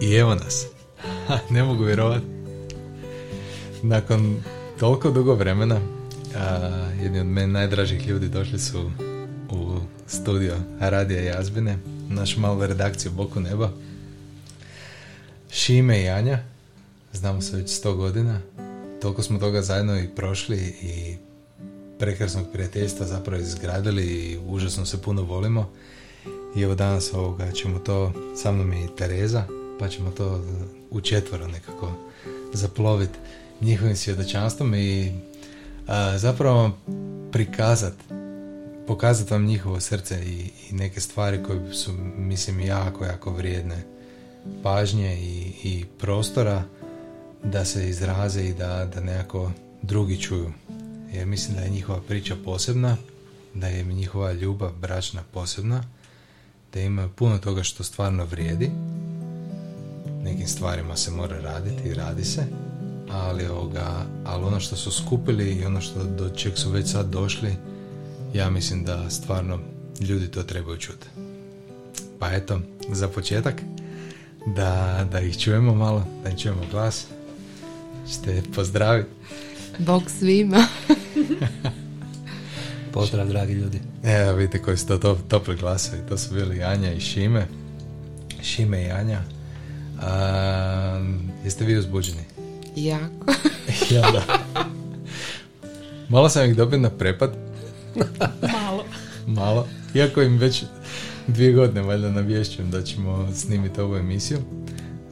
I evo nas. ne mogu vjerovati. Nakon toliko dugo vremena, a, jedni od meni najdražih ljudi došli su u studio Radija Jazbine, našu malu redakciju Boku neba. Šime i Anja, znamo se već sto godina, toliko smo toga zajedno i prošli i prekrasnog prijateljstva zapravo izgradili i užasno se puno volimo. I evo danas ovoga ćemo to, sa mnom i Tereza, pa ćemo to u četvoro nekako zaploviti njihovim svjedočanstvom i a, zapravo prikazati, pokazati vam njihovo srce i, i neke stvari koje su, mislim, jako, jako vrijedne pažnje i, i prostora da se izraze i da, da nekako drugi čuju. Jer mislim da je njihova priča posebna, da je njihova ljubav bračna posebna, da ima puno toga što stvarno vrijedi. Nekim stvarima se mora raditi i radi se, ali, ovoga, ali ono što su skupili i ono što do čeg su već sad došli, ja mislim da stvarno ljudi to trebaju čuti. Pa eto, za početak, da, da ih čujemo malo, da im čujemo glas. Ćete pozdraviti. Bog svima. Pozdrav, dragi ljudi. Evo vidite koji su to top, topli glasovi. To su bili Anja i Šime. Šime i Anja. A, jeste vi uzbuđeni? Jako. ja da. Malo sam ih dobio na prepad. Malo. Malo. Iako im već dvije godine valjda navješćujem da ćemo snimiti ovu emisiju.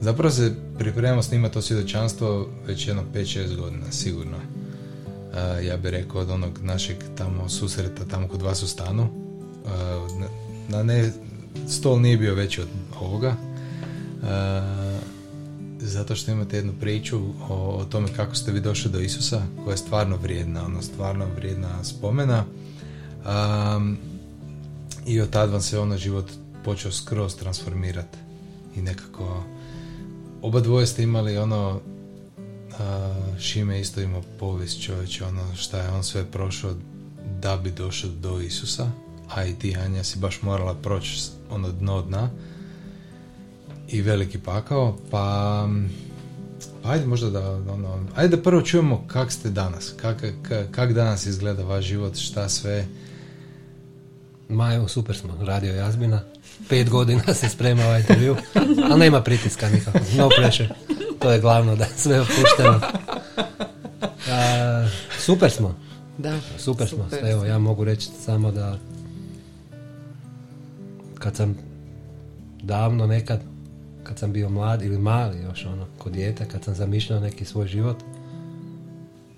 Zapravo se pripremamo snimati to svjedočanstvo već jedno 5-6 godina, sigurno. Uh, ja bih rekao od onog našeg tamo susreta, tamo kod vas u stanu. Uh, na, na ne, stol nije bio veći od ovoga. Uh, zato što imate jednu priču o, o tome kako ste vi došli do Isusa, koja je stvarno vrijedna, ono stvarno vrijedna spomena. Um, I od tad vam se ono život počeo skroz transformirati. I nekako oba dvoje ste imali ono a, Šime isto imao povijest čovječe, ono šta je on sve prošao da bi došao do Isusa, a i ti Anja si baš morala proći ono dno dna i veliki pakao, pa pa ajde možda da ono, ajde da prvo čujemo kak ste danas, kak, kak, kak danas izgleda vaš život, šta sve Ma evo, super smo, radio Jazbina. Pet godina se sprema ovaj intervju, ali nema pritiska nikako, no pressure. To je glavno da sve opušteno. A, super smo. Da, super, smo. Evo, ja mogu reći samo da kad sam davno nekad, kad sam bio mlad ili mali još ono, kod dijete, kad sam zamišljao neki svoj život,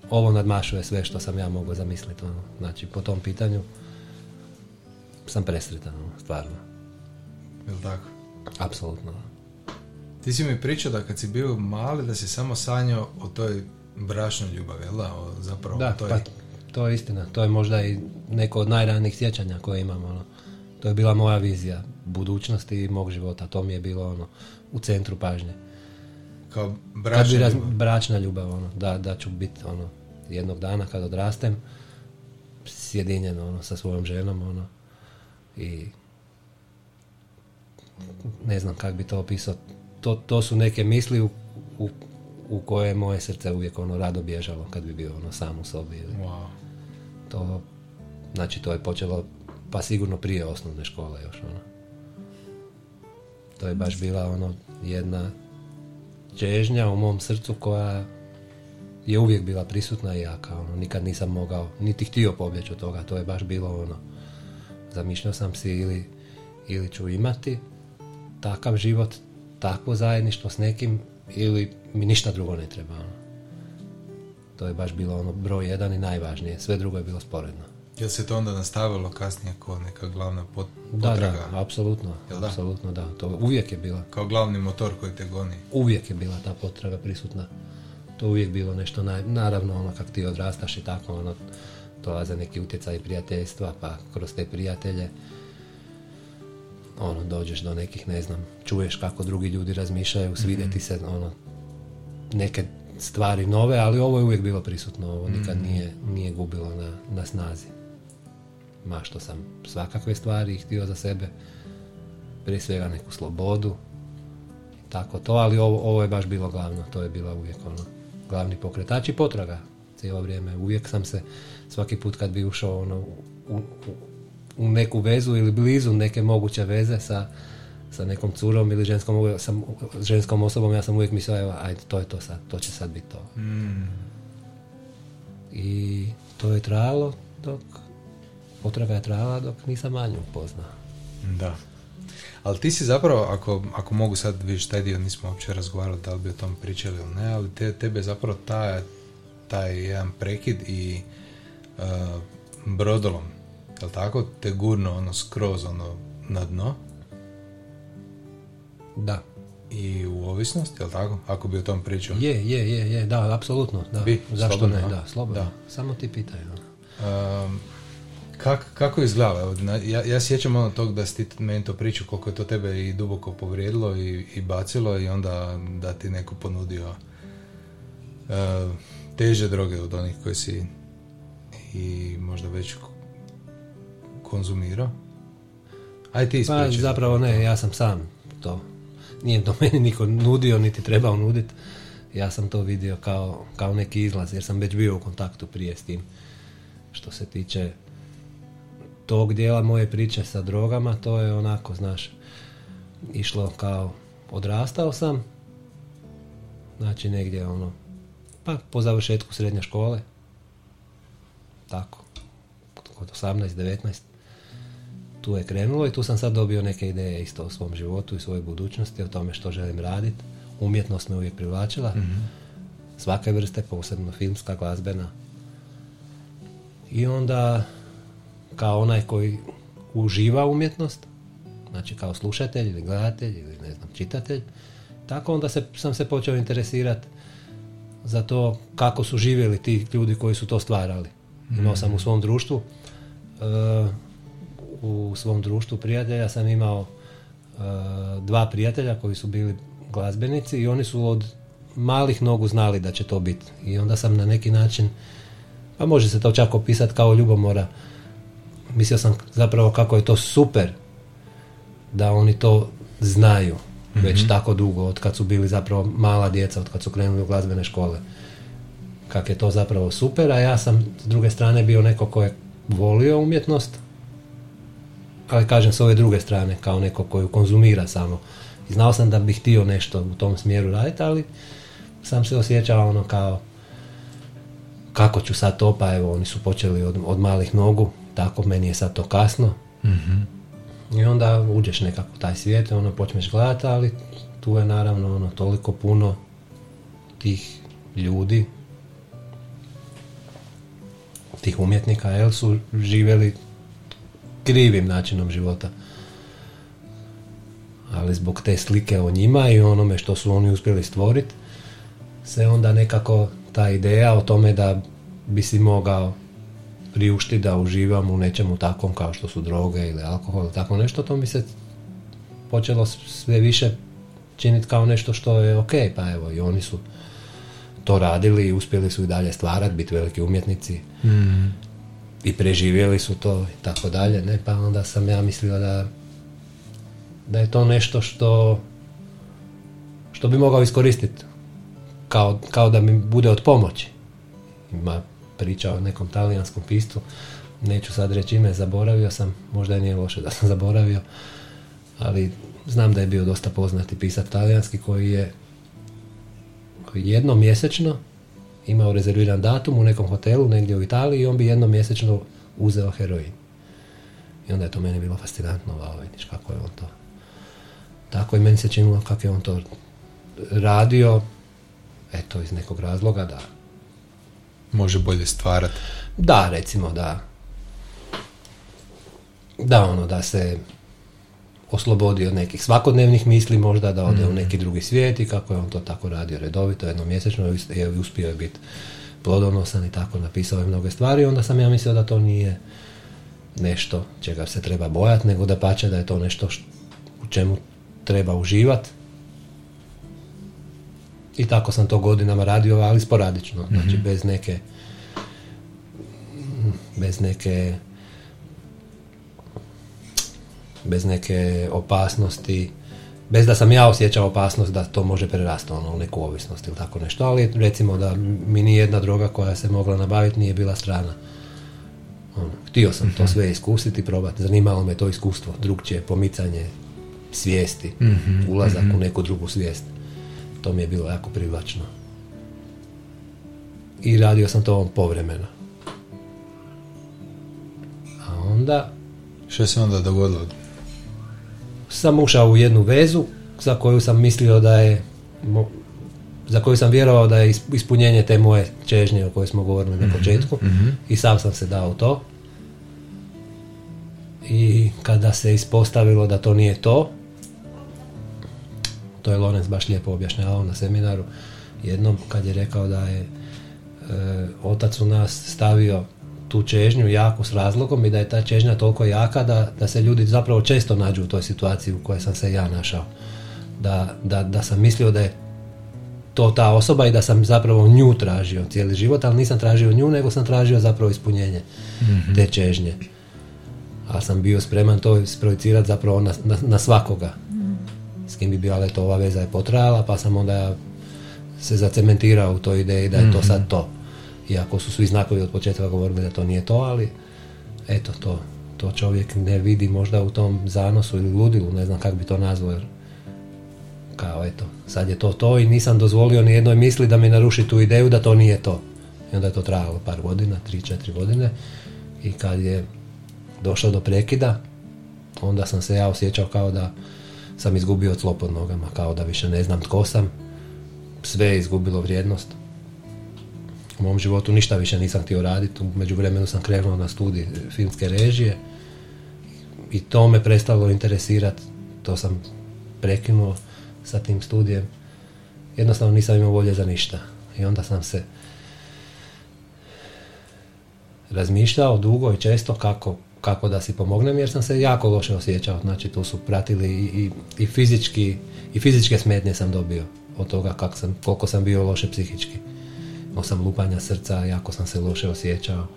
ovo nadmašuje sve što sam ja mogao zamisliti. Ono. Znači, po tom pitanju sam presretan, ono, stvarno. Jel tako? Apsolutno. Ti si mi pričao da kad si bio mali da si samo sanjao o toj bračnoj ljubavi, jel da? O, zapravo da, toj... pa to je istina. To je možda i neko od najranijih sjećanja koje imam. Ono. To je bila moja vizija budućnosti i mog života. To mi je bilo ono u centru pažnje. Kao bračna raz, ljubav. Bračna ljubav, ono, da, da ću biti ono, jednog dana kad odrastem sjedinjen ono, sa svojom ženom ono, i ne znam kako bi to opisao. To, to su neke misli u, u, u koje je moje srce uvijek ono rado bježalo kad bi bio ono sam u sobi. Ili. Wow. To, znači to je počelo pa sigurno prije osnovne škole još ono. To je baš bila ono jedna čežnja u mom srcu koja je uvijek bila prisutna i jaka. Ono, nikad nisam mogao, niti htio pobjeći od toga. To je baš bilo ono, zamišljao sam si ili, ili ću imati takav život, takvo zajedništvo s nekim ili mi ništa drugo ne treba. Ono. To je baš bilo ono broj jedan i najvažnije. Sve drugo je bilo sporedno. Jel se to onda nastavilo kasnije kao neka glavna pot, Da, potraga? da, apsolutno. Jel da? Apsolutno, da. To uvijek je bila. Kao glavni motor koji te goni. Uvijek je bila ta potraga prisutna. To uvijek bilo nešto, naj... naravno, ono, kak ti odrastaš i tako, ono, dolaze neki utjecaj prijateljstva, pa kroz te prijatelje ono, dođeš do nekih, ne znam, čuješ kako drugi ljudi razmišljaju, svide ti se, ono, neke stvari nove, ali ovo je uvijek bilo prisutno, ovo nikad nije, nije gubilo na, na snazi. Ma što sam svakakve stvari htio za sebe, prije svega neku slobodu, tako to, ali ovo, ovo je baš bilo glavno, to je bila uvijek ono, glavni pokretač i potraga cijelo vrijeme. Uvijek sam se, svaki put kad bi ušao ono, u, u, u neku vezu ili blizu neke moguće veze sa, sa nekom curom ili ženskom, sam, ženskom osobom, ja sam uvijek mislio, evo, ajde, to je to sad, to će sad biti to. Mm. I to je trajalo dok, potraga je trajala dok nisam Anju upoznao. Da. Ali ti si zapravo, ako, ako mogu sad, vidiš, taj dio nismo uopće razgovarali da li bi o tom pričali ili ne, ali te, tebe je zapravo taj, taj jedan prekid i uh, brodolom, jel tako, te gurno ono skroz ono na dno Da. i u ovisnost, jel tako, ako bi o tom pričao. Je, je, je, je, da, apsolutno, da. Bi, Zašto slobodno, ne, a? da, slobodno. Da. Samo ti pitaj. Um, kak, kako na- ja, ja sjećam ono tog da si ti meni to priču koliko je to tebe i duboko povrijedilo i, i bacilo i onda da ti neko ponudio uh, teže droge od onih koje si i možda već ko- konzumirao. Aj ti Pa zapravo ne, ja sam sam to. Nije to meni niko nudio, niti trebao nuditi. Ja sam to vidio kao, kao neki izlaz, jer sam već bio u kontaktu prije s tim. Što se tiče tog dijela moje priče sa drogama, to je onako, znaš, išlo kao odrastao sam, znači negdje ono, pa po završetku srednje škole, tako, kod 18, 19, tu je krenulo i tu sam sad dobio neke ideje isto o svom životu i svojoj budućnosti, o tome što želim raditi. Umjetnost me uvijek privlačila, svake vrste, posebno filmska, glazbena. I onda, kao onaj koji uživa umjetnost, znači kao slušatelj ili gledatelj ili ne znam, čitatelj, tako onda se, sam se počeo interesirati za to kako su živjeli ti ljudi koji su to stvarali. Imao sam u svom društvu e, u svom društvu prijatelja sam imao e, dva prijatelja koji su bili glazbenici i oni su od malih nogu znali da će to biti. I onda sam na neki način, pa može se to čak opisati kao ljubomora, mislio sam zapravo kako je to super da oni to znaju već tako dugo, od kad su bili zapravo mala djeca, od kad su krenuli u glazbene škole. Kak je to zapravo super, a ja sam s druge strane bio neko ko je volio umjetnost, ali kažem s ove druge strane, kao neko koju konzumira samo. I znao sam da bih htio nešto u tom smjeru raditi, ali sam se osjećao ono kao kako ću sad to, pa evo oni su počeli od, od malih nogu, tako meni je sad to kasno. I onda uđeš nekako taj svijet, ono počneš gledati, ali tu je naravno ono toliko puno tih ljudi, tih umjetnika, jel su živjeli krivim načinom života. Ali zbog te slike o njima i onome što su oni uspjeli stvoriti, se onda nekako ta ideja o tome da bi si mogao priušti da uživam u nečemu takvom kao što su droge ili alkohol ili tako nešto, to mi se počelo sve više činiti kao nešto što je ok, pa evo i oni su to radili i uspjeli su i dalje stvarati, biti veliki umjetnici i preživjeli su to i tako dalje, ne, pa onda sam ja mislio da da je to nešto što što bi mogao iskoristiti kao, kao da mi bude od pomoći. Ima priča o nekom talijanskom pistu, neću sad reći ime, zaboravio sam, možda i nije loše da sam zaboravio, ali znam da je bio dosta poznati pisac talijanski koji je koji jednom mjesečno imao rezerviran datum u nekom hotelu negdje u Italiji i on bi jednom mjesečno uzeo heroin. I onda je to meni bilo fascinantno, wow, vidiš kako je on to. Tako i meni se činilo kako je on to radio, eto, iz nekog razloga da Može bolje stvarati. da, recimo da da ono da se oslobodi od nekih svakodnevnih misli možda da ode u neki drugi svijet i kako je on to tako radio redovito jednom mjesečno je uspio je biti plodonosan i tako napisao je mnoge stvari onda sam ja mislio da to nije nešto čega se treba bojati nego da pače da je to nešto š- u čemu treba uživati i tako sam to godinama radio, ali sporadično, znači bez neke bez neke bez neke opasnosti bez da sam ja osjećao opasnost da to može prerasti ono, u neku ovisnost ili tako nešto, ali recimo da mi ni jedna droga koja se mogla nabaviti nije bila strana. Ono, htio sam to sve iskusiti, probati, zanimalo me to iskustvo, drugčije, pomicanje svijesti, ulazak u neku drugu svijest. To mi je bilo jako privlačno. I radio sam to povremeno. A onda Što se onda dogodilo? sam ušao u jednu vezu za koju sam mislio da je za koju sam vjerovao da je is- ispunjenje te moje čežnje o kojoj smo govorili na početku i sam sam se dao u to i kada se ispostavilo da to nije to to je Lorenz baš lijepo objašnjavao na seminaru jednom kad je rekao da je e, otac u nas stavio tu čežnju jaku s razlogom i da je ta čežnja toliko jaka da, da se ljudi zapravo često nađu u toj situaciji u kojoj sam se ja našao. Da, da, da sam mislio da je to ta osoba i da sam zapravo nju tražio cijeli život, ali nisam tražio nju, nego sam tražio zapravo ispunjenje te čežnje. A sam bio spreman to isprojicirati zapravo na, na, na svakoga. Kim bi bila, ali eto, ova veza je potrajala, pa sam onda se zacementirao u toj ideji da je to sad to. Iako su svi znakovi od početka govorili da to nije to, ali eto to, to čovjek ne vidi možda u tom zanosu ili ludilu, ne znam kako bi to nazvao, jer kao eto, sad je to to i nisam dozvolio ni jednoj misli da mi naruši tu ideju da to nije to. I onda je to trajalo par godina, tri, četiri godine i kad je došlo do prekida, onda sam se ja osjećao kao da sam izgubio tlo pod nogama, kao da više ne znam tko sam, sve je izgubilo vrijednost. U mom životu ništa više nisam htio raditi, u međuvremenu sam krenuo na studij filmske režije i to me prestalo interesirati, to sam prekinuo sa tim studijem. Jednostavno nisam imao volje za ništa. I onda sam se razmišljao dugo i često kako, kako da si pomognem jer sam se jako loše osjećao. Znači tu su pratili i, i, i fizički i fizičke smetnje sam dobio od toga kako sam, koliko sam bio loše psihički. Imao sam lupanja srca, jako sam se loše osjećao.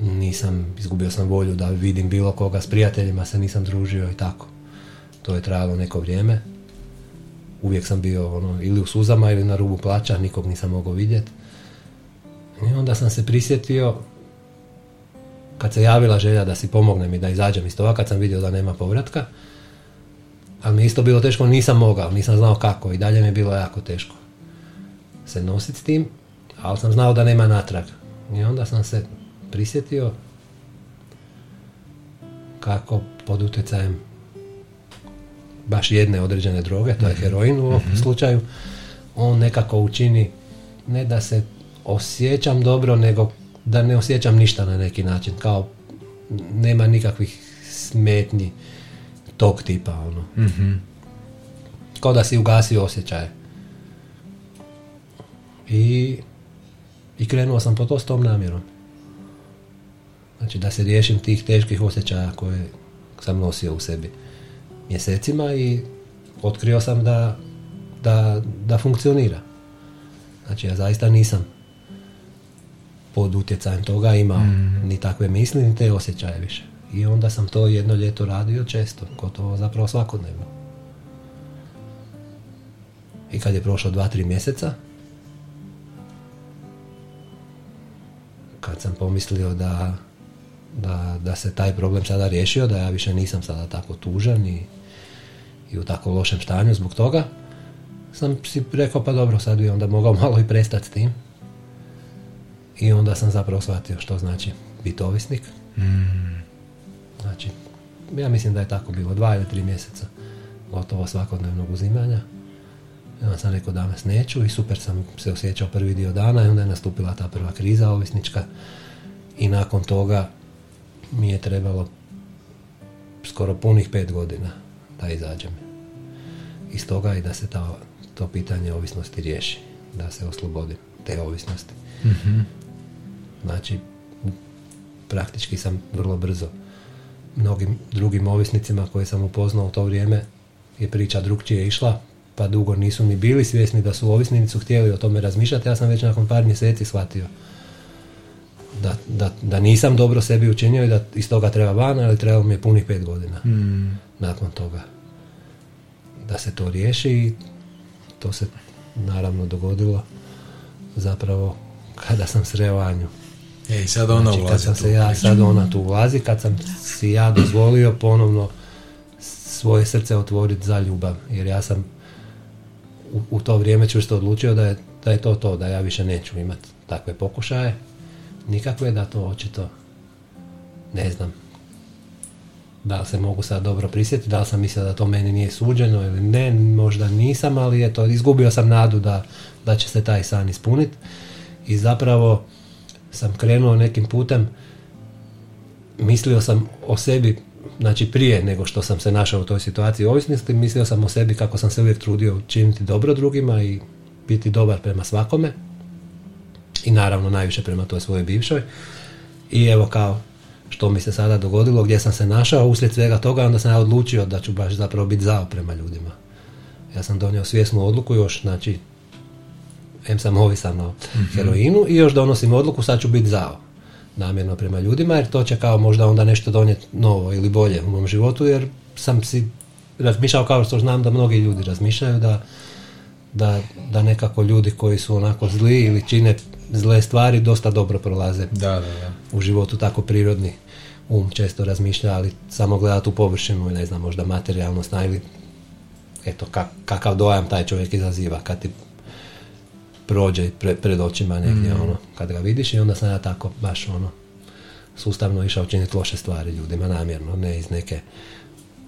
Nisam, izgubio sam volju da vidim bilo koga, s prijateljima se nisam družio i tako. To je trajalo neko vrijeme. Uvijek sam bio ono, ili u suzama ili na rubu plaća, nikog nisam mogao vidjeti. I onda sam se prisjetio kad se javila želja da si pomognem i da izađem iz toga, kad sam vidio da nema povratka, ali mi je isto bilo teško, nisam mogao, nisam znao kako i dalje mi je bilo jako teško se nositi s tim, ali sam znao da nema natrag. I onda sam se prisjetio kako pod utjecajem baš jedne određene droge, to je heroin u ovom slučaju, on nekako učini ne da se osjećam dobro, nego da ne osjećam ništa na neki način, kao nema nikakvih smetnji tog tipa, ono. Kao da si ugasio osjećaje. I, I krenuo sam po to s tom namjerom. Znači da se riješim tih teških osjećaja koje sam nosio u sebi mjesecima i otkrio sam da, da, da funkcionira. Znači ja zaista nisam pod utjecajem toga imao ni takve misli, ni te osjećaje više. I onda sam to jedno ljeto radio često, gotovo zapravo svakodnevno. I kad je prošlo dva, tri mjeseca, kad sam pomislio da, da, da se taj problem sada riješio, da ja više nisam sada tako tužan i, i u tako lošem stanju zbog toga, sam si rekao pa dobro, sad bi onda mogao malo i prestati s tim. I onda sam zapravo shvatio što znači biti ovisnik. Znači, ja mislim da je tako bilo, dva ili tri mjeseca gotovo svakodnevnog uzimanja. I onda sam rekao danas neću i super sam se osjećao prvi dio dana i onda je nastupila ta prva kriza ovisnička i nakon toga mi je trebalo skoro punih pet godina da izađem iz toga i da se ta, to pitanje ovisnosti riješi, da se oslobodim te ovisnosti. Znači, praktički sam vrlo brzo mnogim drugim ovisnicima koje sam upoznao u to vrijeme je priča drugčije išla, pa dugo nisu ni bili svjesni da su ovisni, nisu htjeli o tome razmišljati. Ja sam već nakon par mjeseci shvatio da, da, da nisam dobro sebi učinio i da iz toga treba van, ali trebalo mi je punih pet godina nakon toga. da se to riješi i to se naravno dogodilo zapravo kada sam sreo Anju. Ej, sad ona Znači, kad ulazi sam tu se ja, sad ona tu ulazi, kad sam si ja dozvolio ponovno svoje srce otvoriti za ljubav, jer ja sam u, u to vrijeme čvrsto odlučio da je, da je to to, da ja više neću imati takve pokušaje, nikakve da to očito ne znam da li se mogu sad dobro prisjetiti, da li sam mislio da to meni nije suđeno ili ne, možda nisam, ali eto, izgubio sam nadu da, da će se taj san ispuniti i zapravo sam krenuo nekim putem mislio sam o sebi znači prije nego što sam se našao u toj situaciji ovisnosti, mislio sam o sebi kako sam se uvijek trudio učiniti dobro drugima i biti dobar prema svakome i naravno najviše prema toj svojoj bivšoj i evo kao što mi se sada dogodilo, gdje sam se našao uslijed svega toga, onda sam ja odlučio da ću baš zapravo biti zao prema ljudima. Ja sam donio svjesnu odluku još, znači, em sam ovisan o heroinu i još donosim odluku, sad ću biti zao namjerno prema ljudima, jer to će kao možda onda nešto donijeti novo ili bolje u mom životu, jer sam si razmišljao kao što znam da mnogi ljudi razmišljaju da, da, da nekako ljudi koji su onako zli ili čine zle stvari dosta dobro prolaze Da, da, da. u životu tako prirodni um često razmišlja, ali samo gleda tu površinu i ne znam, možda materijalno zna ili eto, kak- kakav dojam taj čovjek izaziva kad ti prođe pre- pred očima negdje, ono, kad ga vidiš i onda sam ja tako baš ono sustavno išao činiti loše stvari ljudima namjerno, ne iz neke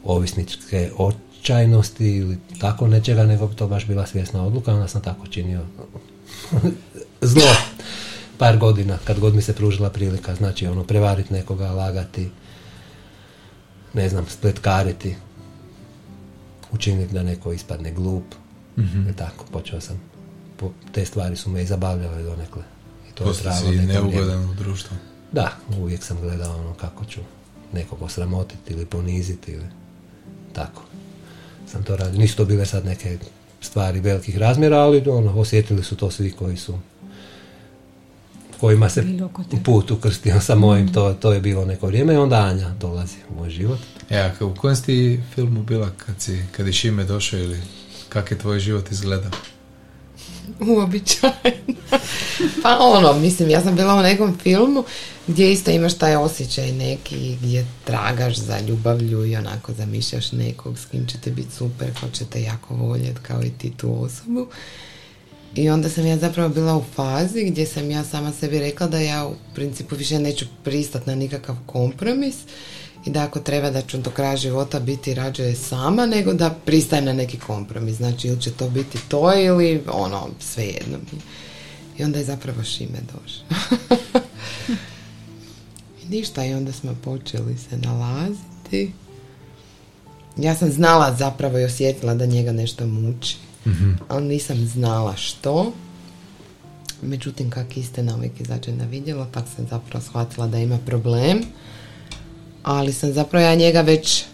ovisničke očajnosti ili tako nečega, nego bi to baš bila svjesna odluka, onda sam tako činio zlo par godina, kad god mi se pružila prilika, znači ono, prevariti nekoga, lagati, ne znam, spletkariti, učiniti da neko ispadne glup, i tako, počeo sam, po, te stvari su me i zabavljale donekle. I to je si neugodan u društvu. Da, uvijek sam gledao ono kako ću nekog osramotiti ili poniziti ili tako. Sam to radio. Nisu to bile sad neke stvari velikih razmjera, ali ono, osjetili su to svi koji su kojima se put ukrstio sa mojim, to, to je bilo neko vrijeme i onda Anja dolazi u moj život. E, a u kojem si ti filmu bila kad, si, kad je Šime došao ili kak je tvoj život izgledao? Uobičajeno. pa ono, mislim, ja sam bila u nekom filmu gdje isto imaš taj osjećaj neki gdje tragaš za ljubavlju i onako zamišljaš nekog s kim ćete biti super, ko ćete jako voljeti kao i ti tu osobu. I onda sam ja zapravo bila u fazi gdje sam ja sama sebi rekla da ja u principu više neću pristati na nikakav kompromis i da ako treba da ću do kraja života biti rađe sama nego da pristajem na neki kompromis. Znači ili će to biti to ili ono, svejedno mi. I onda je zapravo Šime došao. I ništa, i onda smo počeli se nalaziti. Ja sam znala zapravo i osjetila da njega nešto muči, ali nisam znala što. Međutim, kak istina uvijek izađe na vidjelo, tak sam zapravo shvatila da ima problem. Ali sam zapravo ja njega već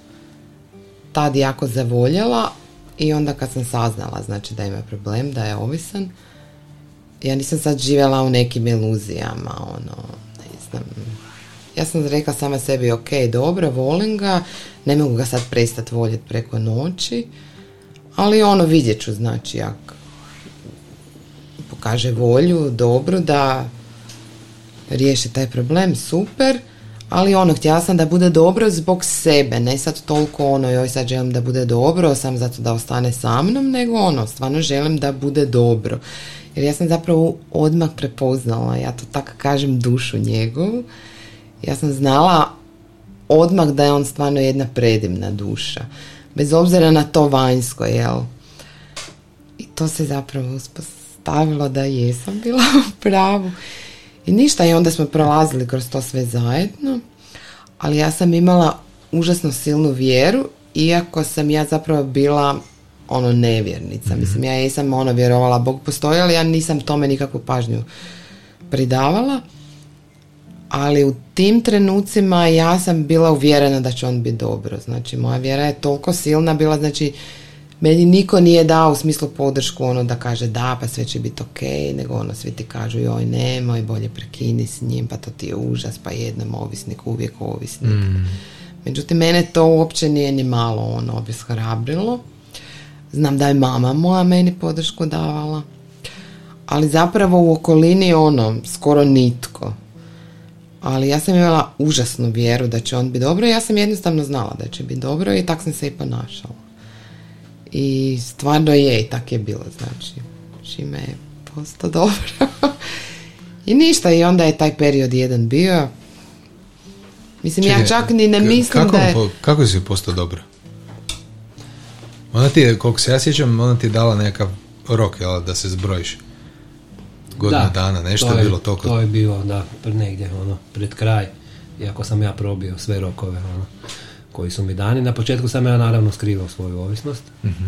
tad jako zavoljela i onda kad sam saznala znači da ima problem, da je ovisan, ja nisam sad živjela u nekim iluzijama, ono, ne znam. Ja sam rekla sama sebi, ok, dobro, volim ga, ne mogu ga sad prestati voljeti preko noći, ali ono vidjet ću, znači, jak pokaže volju, dobro, da riješi taj problem, super, ali ono, htjela sam da bude dobro zbog sebe, ne sad toliko ono, joj sad želim da bude dobro, sam zato da ostane sa mnom, nego ono, stvarno želim da bude dobro. Jer ja sam zapravo odmah prepoznala, ja to tako kažem, dušu njegovu. Ja sam znala odmah da je on stvarno jedna predivna duša. Bez obzira na to vanjsko, jel? I to se zapravo uspostavilo da jesam bila u pravu. I ništa, i onda smo prolazili kroz to sve zajedno. Ali ja sam imala užasno silnu vjeru, iako sam ja zapravo bila ono nevjernica. Mislim, ja jesam ono vjerovala Bog postoji, ali ja nisam tome nikakvu pažnju pridavala. Ali u tim trenucima ja sam bila uvjerena da će on biti dobro. Znači, moja vjera je toliko silna bila, znači, meni niko nije dao u smislu podršku ono da kaže da, pa sve će biti ok, nego ono svi ti kažu joj nemoj, bolje prekini s njim, pa to ti je užas, pa jednom ovisnik, uvijek ovisnik. Međutim, mene to uopće nije ni malo ono obeshrabrilo. Znam da je mama moja meni podršku davala. Ali zapravo u okolini ono, skoro nitko. Ali ja sam imala užasnu vjeru da će on biti dobro i ja sam jednostavno znala da će biti dobro i tak sam se i ponašala. I stvarno je i tak je bilo, znači, čime je postao dobro. I ništa, i onda je taj period jedan bio. Mislim, ja čak ni ne mislim kako, da je... Kako si postao dobro? Ona ti je, koliko se ja sjećam, ona ti je dala nekakav rok, jel, da se zbrojiš. Godinu dana, nešto to je bilo toliko. To je bilo, da, negdje, ono, pred kraj. Iako sam ja probio sve rokove, ono, koji su mi dani. Na početku sam ja naravno skrivao svoju ovisnost. Mhm.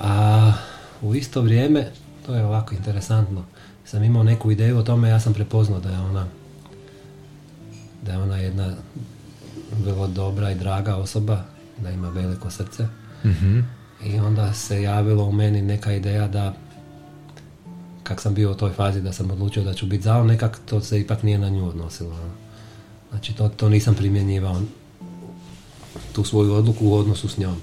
A u isto vrijeme, to je ovako interesantno, sam imao neku ideju o tome, ja sam prepoznao da je ona da je ona jedna vrlo dobra i draga osoba, da ima veliko srce. Mhm. I onda se javilo u meni neka ideja da kak sam bio u toj fazi da sam odlučio da ću biti zao, nekak to se ipak nije na nju odnosilo. Znači to, to nisam primjenjivao tu svoju odluku u odnosu s njom.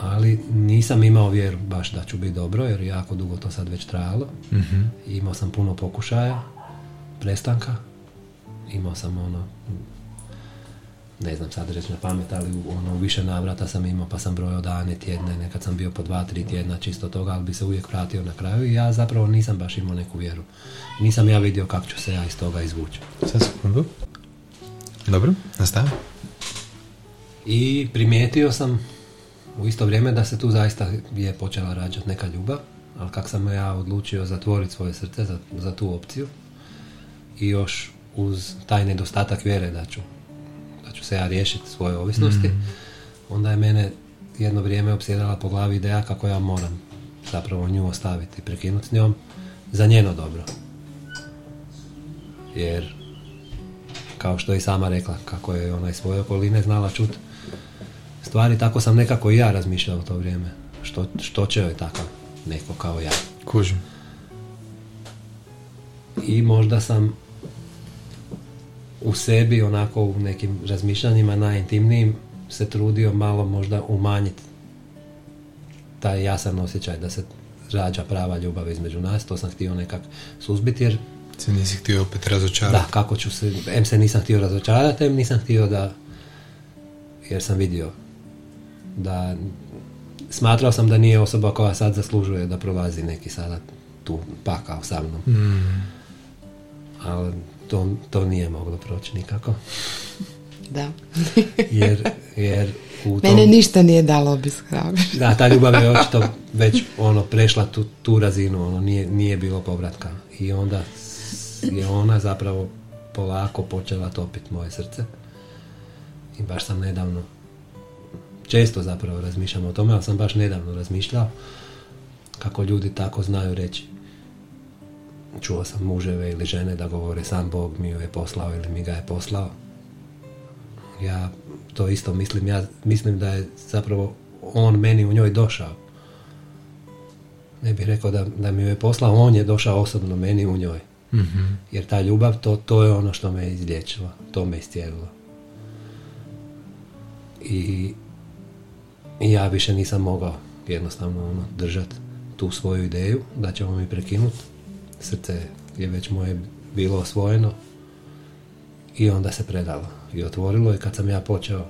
Ali nisam imao vjeru baš da ću biti dobro, jer jako dugo to sad već trajalo. Mhm. I Imao sam puno pokušaja, prestanka. Imao sam ono, ne znam sad reći na pamet, ali u, ono, više navrata sam imao, pa sam brojao dane, tjedne, nekad sam bio po dva, tri tjedna čisto toga, ali bi se uvijek vratio na kraju i ja zapravo nisam baš imao neku vjeru. Nisam ja vidio kako ću se ja iz toga izvući. Sad sekundu. Dobro, nastavim. I primijetio sam u isto vrijeme da se tu zaista je počela rađati neka ljubav, ali kak sam ja odlučio zatvoriti svoje srce za, za tu opciju i još uz taj nedostatak vjere da ću, ću se ja riješiti svoje ovisnosti, onda je mene jedno vrijeme opsjedala po glavi ideja kako ja moram zapravo nju ostaviti i prekinuti s njom za njeno dobro. Jer kao što je i sama rekla, kako je ona iz svoje okoline znala čut stvari, tako sam nekako i ja razmišljao u to vrijeme. Što, što će joj takav neko kao ja. Kužim. I možda sam u sebi, onako u nekim razmišljanjima najintimnijim, se trudio malo možda umanjiti taj jasan osjećaj da se rađa prava ljubav između nas, to sam htio nekak suzbiti jer Se nisi htio opet razočarati. Da, kako ću se, em se nisam htio razočarati, em nisam htio da, jer sam vidio da, smatrao sam da nije osoba koja sad zaslužuje da prolazi neki sada tu pakao sa mnom. Mm. Ali to, to nije moglo proći nikako. Da. Jer, jer u tom... Mene ništa nije dalo bez. Da, ta ljubav je očito već ono prešla tu, tu razinu, ono nije, nije bilo povratka. I onda je ona zapravo polako počela topiti moje srce. I baš sam nedavno, često zapravo razmišljam o tome, ali sam baš nedavno razmišljao kako ljudi tako znaju reći. Čuo sam muževe ili žene da govore sam Bog mi ju je poslao ili mi ga je poslao. Ja to isto mislim, ja mislim da je zapravo on meni u njoj došao. Ne bih rekao da, da mi ju je poslao, on je došao osobno meni u njoj. Mhm. Jer ta ljubav, to, to je ono što me izlječilo, to me iscijelilo. I, I ja više nisam mogao jednostavno ono, držati tu svoju ideju da ćemo mi prekinuti. Srce je već moje bilo osvojeno i onda se predalo i otvorilo i kad sam ja počeo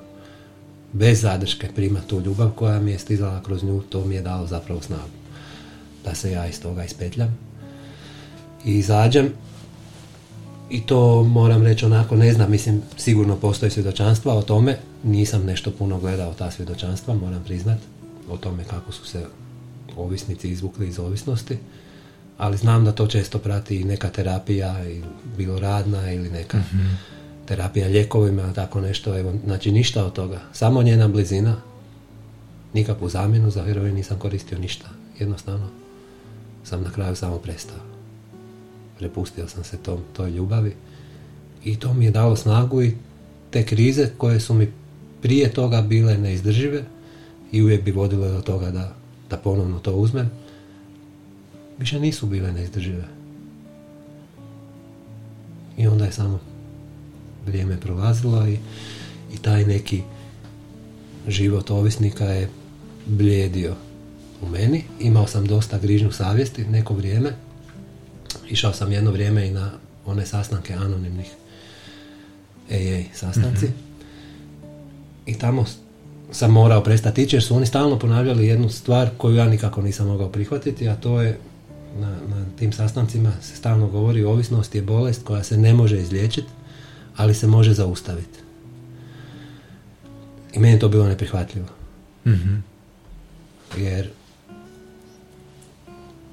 bez zadrške primati tu ljubav koja mi je stizala kroz nju, to mi je dalo zapravo snagu. Da se ja iz toga ispetljam i izađem i to moram reći onako, ne znam, mislim, sigurno postoji svjedočanstva o tome, nisam nešto puno gledao ta svjedočanstva, moram priznat, o tome kako su se ovisnici izvukli iz ovisnosti, ali znam da to često prati i neka terapija, i bilo radna ili neka terapija lijekovima, tako nešto, evo, znači ništa od toga, samo njena blizina, nikakvu zamjenu za heroin nisam koristio ništa, jednostavno sam na kraju samo prestao. Prepustio sam se tom, toj ljubavi i to mi je dalo snagu i te krize koje su mi prije toga bile neizdržive i uvijek bi vodile do toga da, da ponovno to uzmem više nisu bile neizdržive i onda je samo vrijeme prolazilo i, i taj neki život ovisnika je bljedio u meni. Imao sam dosta grižnju savjesti neko vrijeme. Išao sam jedno vrijeme i na one sastanke anonimnih AA sastanci. I tamo sam morao prestati ići jer su oni stalno ponavljali jednu stvar koju ja nikako nisam mogao prihvatiti, a to je na, na tim sastancima se stalno govori ovisnost je bolest koja se ne može izliječiti, ali se može zaustaviti. I meni je to bilo neprihvatljivo. Mhm. Jer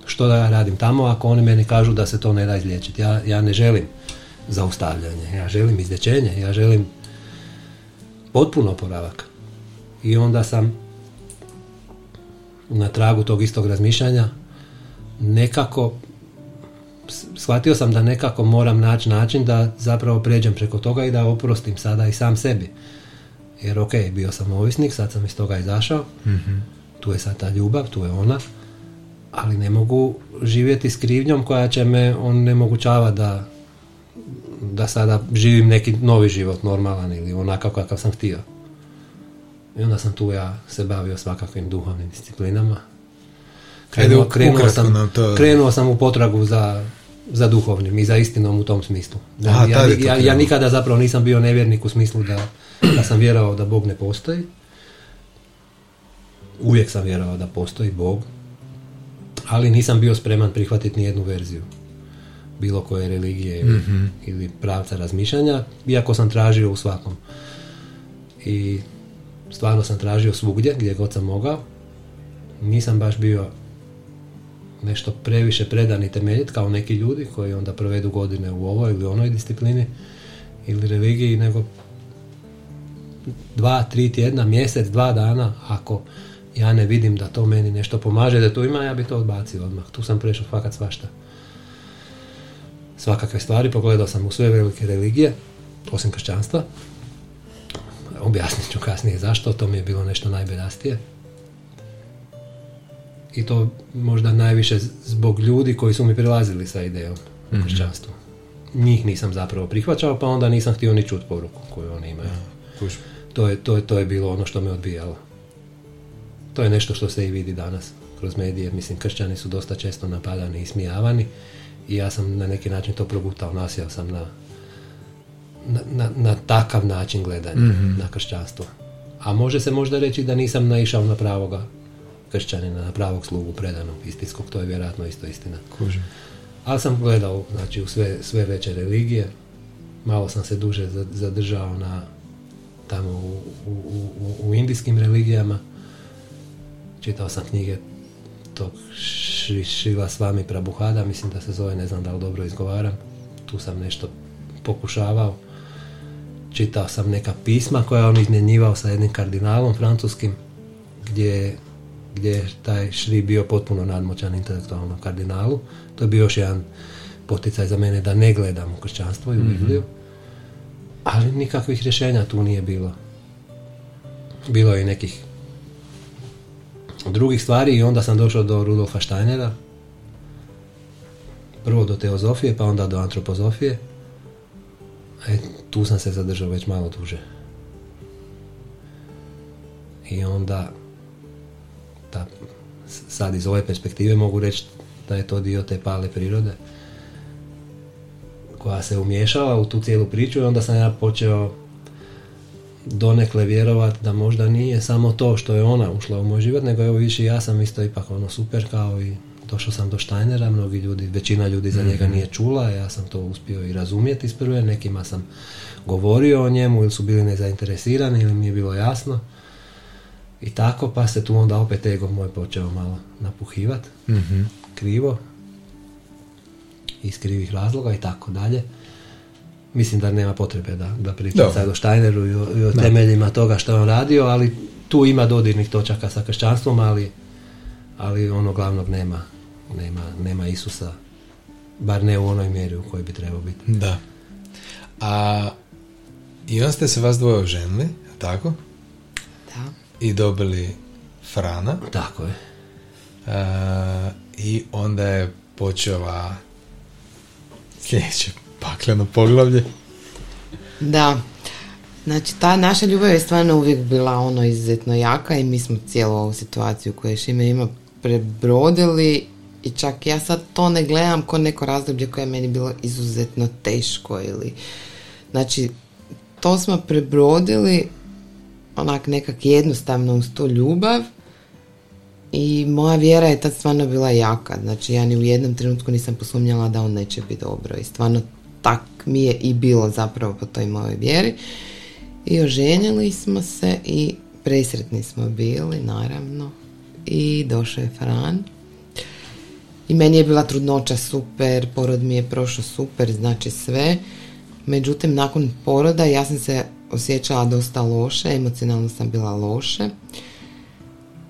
što da ja radim tamo ako oni meni kažu da se to ne da izliječiti. Ja, ja ne želim zaustavljanje, ja želim izlječenje, ja želim potpuno oporavak. I onda sam na tragu tog istog razmišljanja nekako shvatio sam da nekako moram naći način da zapravo pređem preko toga i da oprostim sada i sam sebi. Jer ok, bio sam ovisnik, sad sam iz toga izašao, tu je sad ta ljubav, tu je ona, ali ne mogu živjeti s krivnjom koja će me onemogućava da da sada živim neki novi život, normalan ili onakav kakav sam htio. I onda sam tu ja se bavio svakakvim duhovnim disciplinama. Krenuo, krenuo, sam, to- krenuo sam u potragu za, za duhovnim i za istinom u tom smislu. Da, Aha, ja, ja, ja nikada zapravo nisam bio nevjernik u smislu da, da sam vjerovao da Bog ne postoji. Uvijek sam vjerovao da postoji Bog, ali nisam bio spreman prihvatiti ni jednu verziju bilo koje religije ili, ili pravca razmišljanja, iako sam tražio u svakom. I stvarno sam tražio svugdje, gdje god sam mogao. Nisam baš bio nešto previše predan i temeljit kao neki ljudi koji onda provedu godine u ovoj ili onoj disciplini ili religiji, nego dva, tri tjedna, mjesec, dva dana, ako ja ne vidim da to meni nešto pomaže, da to ima, ja bi to odbacio odmah. Tu sam prešao fakat svašta. Svakakve stvari, pogledao sam u sve velike religije, osim kršćanstva. Objasnit ću kasnije zašto, to mi je bilo nešto najbedastije. I to možda najviše zbog ljudi koji su mi prilazili sa idejom u kršćanstvu. Njih nisam zapravo prihvaćao, pa onda nisam htio ni čut poruku koju oni imaju. To je, to, je, to je bilo ono što me odbijalo. To je nešto što se i vidi danas kroz medije. Mislim, kršćani su dosta često napadani i smijavani i ja sam na neki način to progutao, nasjao sam na, na, na, na takav način gledanja na kršćanstvo. A može se možda reći da nisam naišao na pravoga kršćanina, na pravog slugu predanog istinskog, to je vjerojatno isto istina. Kužim. Ali sam gledao znači, u sve, sve veće religije, malo sam se duže za- zadržao na tamo u, u, u, u indijskim religijama. Čitao sam knjige tog Šiva Svami Prabhupada, mislim da se zove, ne znam da li dobro izgovaram. Tu sam nešto pokušavao. Čitao sam neka pisma koja on izmjenjivao sa jednim kardinalom francuskim, gdje, gdje je taj Šri bio potpuno nadmoćan intelektualnom kardinalu. To je bio još jedan poticaj za mene da ne gledam u kršćanstvo i u Bibliju. Ali nikakvih rješenja tu nije bilo. Bilo je i nekih drugih stvari i onda sam došao do Rudolfa Steinera. Prvo do teozofije, pa onda do antropozofije. E, tu sam se zadržao već malo duže. I onda ta, sad iz ove perspektive mogu reći da je to dio te pale prirode koja se umiješala u tu cijelu priču i onda sam ja počeo donekle vjerovat da možda nije samo to što je ona ušla u moj život, nego evo više ja sam isto ipak ono super kao i došao sam do Steinera, mnogi ljudi, većina ljudi za njega nije čula, ja sam to uspio i razumjeti iz prve, nekima sam govorio o njemu ili su bili nezainteresirani ili mi je bilo jasno. I tako, pa se tu onda opet ego moj počeo malo napuhivat, Mhm. krivo, iz krivih razloga i tako dalje. Mislim da nema potrebe da, da pričam Dobro. sad o Steineru i o, i o temeljima toga što je on radio, ali tu ima dodirnih točaka sa kršćanstvom, ali, ali ono glavnog nema, nema, nema Isusa, bar ne u onoj mjeri u kojoj bi trebao biti. Da. A i onda ste se vas dvoje oženili, tako? I dobili Frana. Tako je. E, I onda je počela sljedeće pakleno poglavlje. Da. Znači, ta naša ljubav je stvarno uvijek bila ono izuzetno jaka i mi smo cijelu ovu situaciju koju Šime ima prebrodili i čak ja sad to ne gledam kao neko razdoblje koje je meni bilo izuzetno teško ili znači to smo prebrodili onak nekak jednostavno uz tu ljubav i moja vjera je tad stvarno bila jaka. Znači ja ni u jednom trenutku nisam posumnjala da on neće biti dobro i stvarno tak mi je i bilo zapravo po toj mojoj vjeri. I oženjeli smo se i presretni smo bili, naravno. I došao je Fran. I meni je bila trudnoća super, porod mi je prošao super, znači sve. Međutim, nakon poroda ja sam se osjećala dosta loše, emocionalno sam bila loše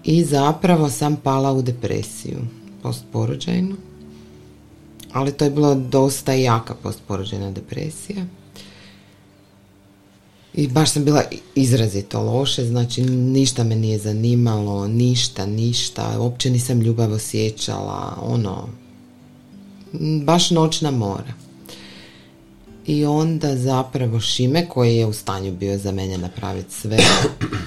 i zapravo sam pala u depresiju postporođajnu. Ali to je bilo dosta jaka postporođajna depresija. I baš sam bila izrazito loše, znači ništa me nije zanimalo, ništa, ništa, uopće nisam ljubav osjećala, ono, baš noćna mora. I onda zapravo Šime, koji je u stanju bio za mene napraviti sve,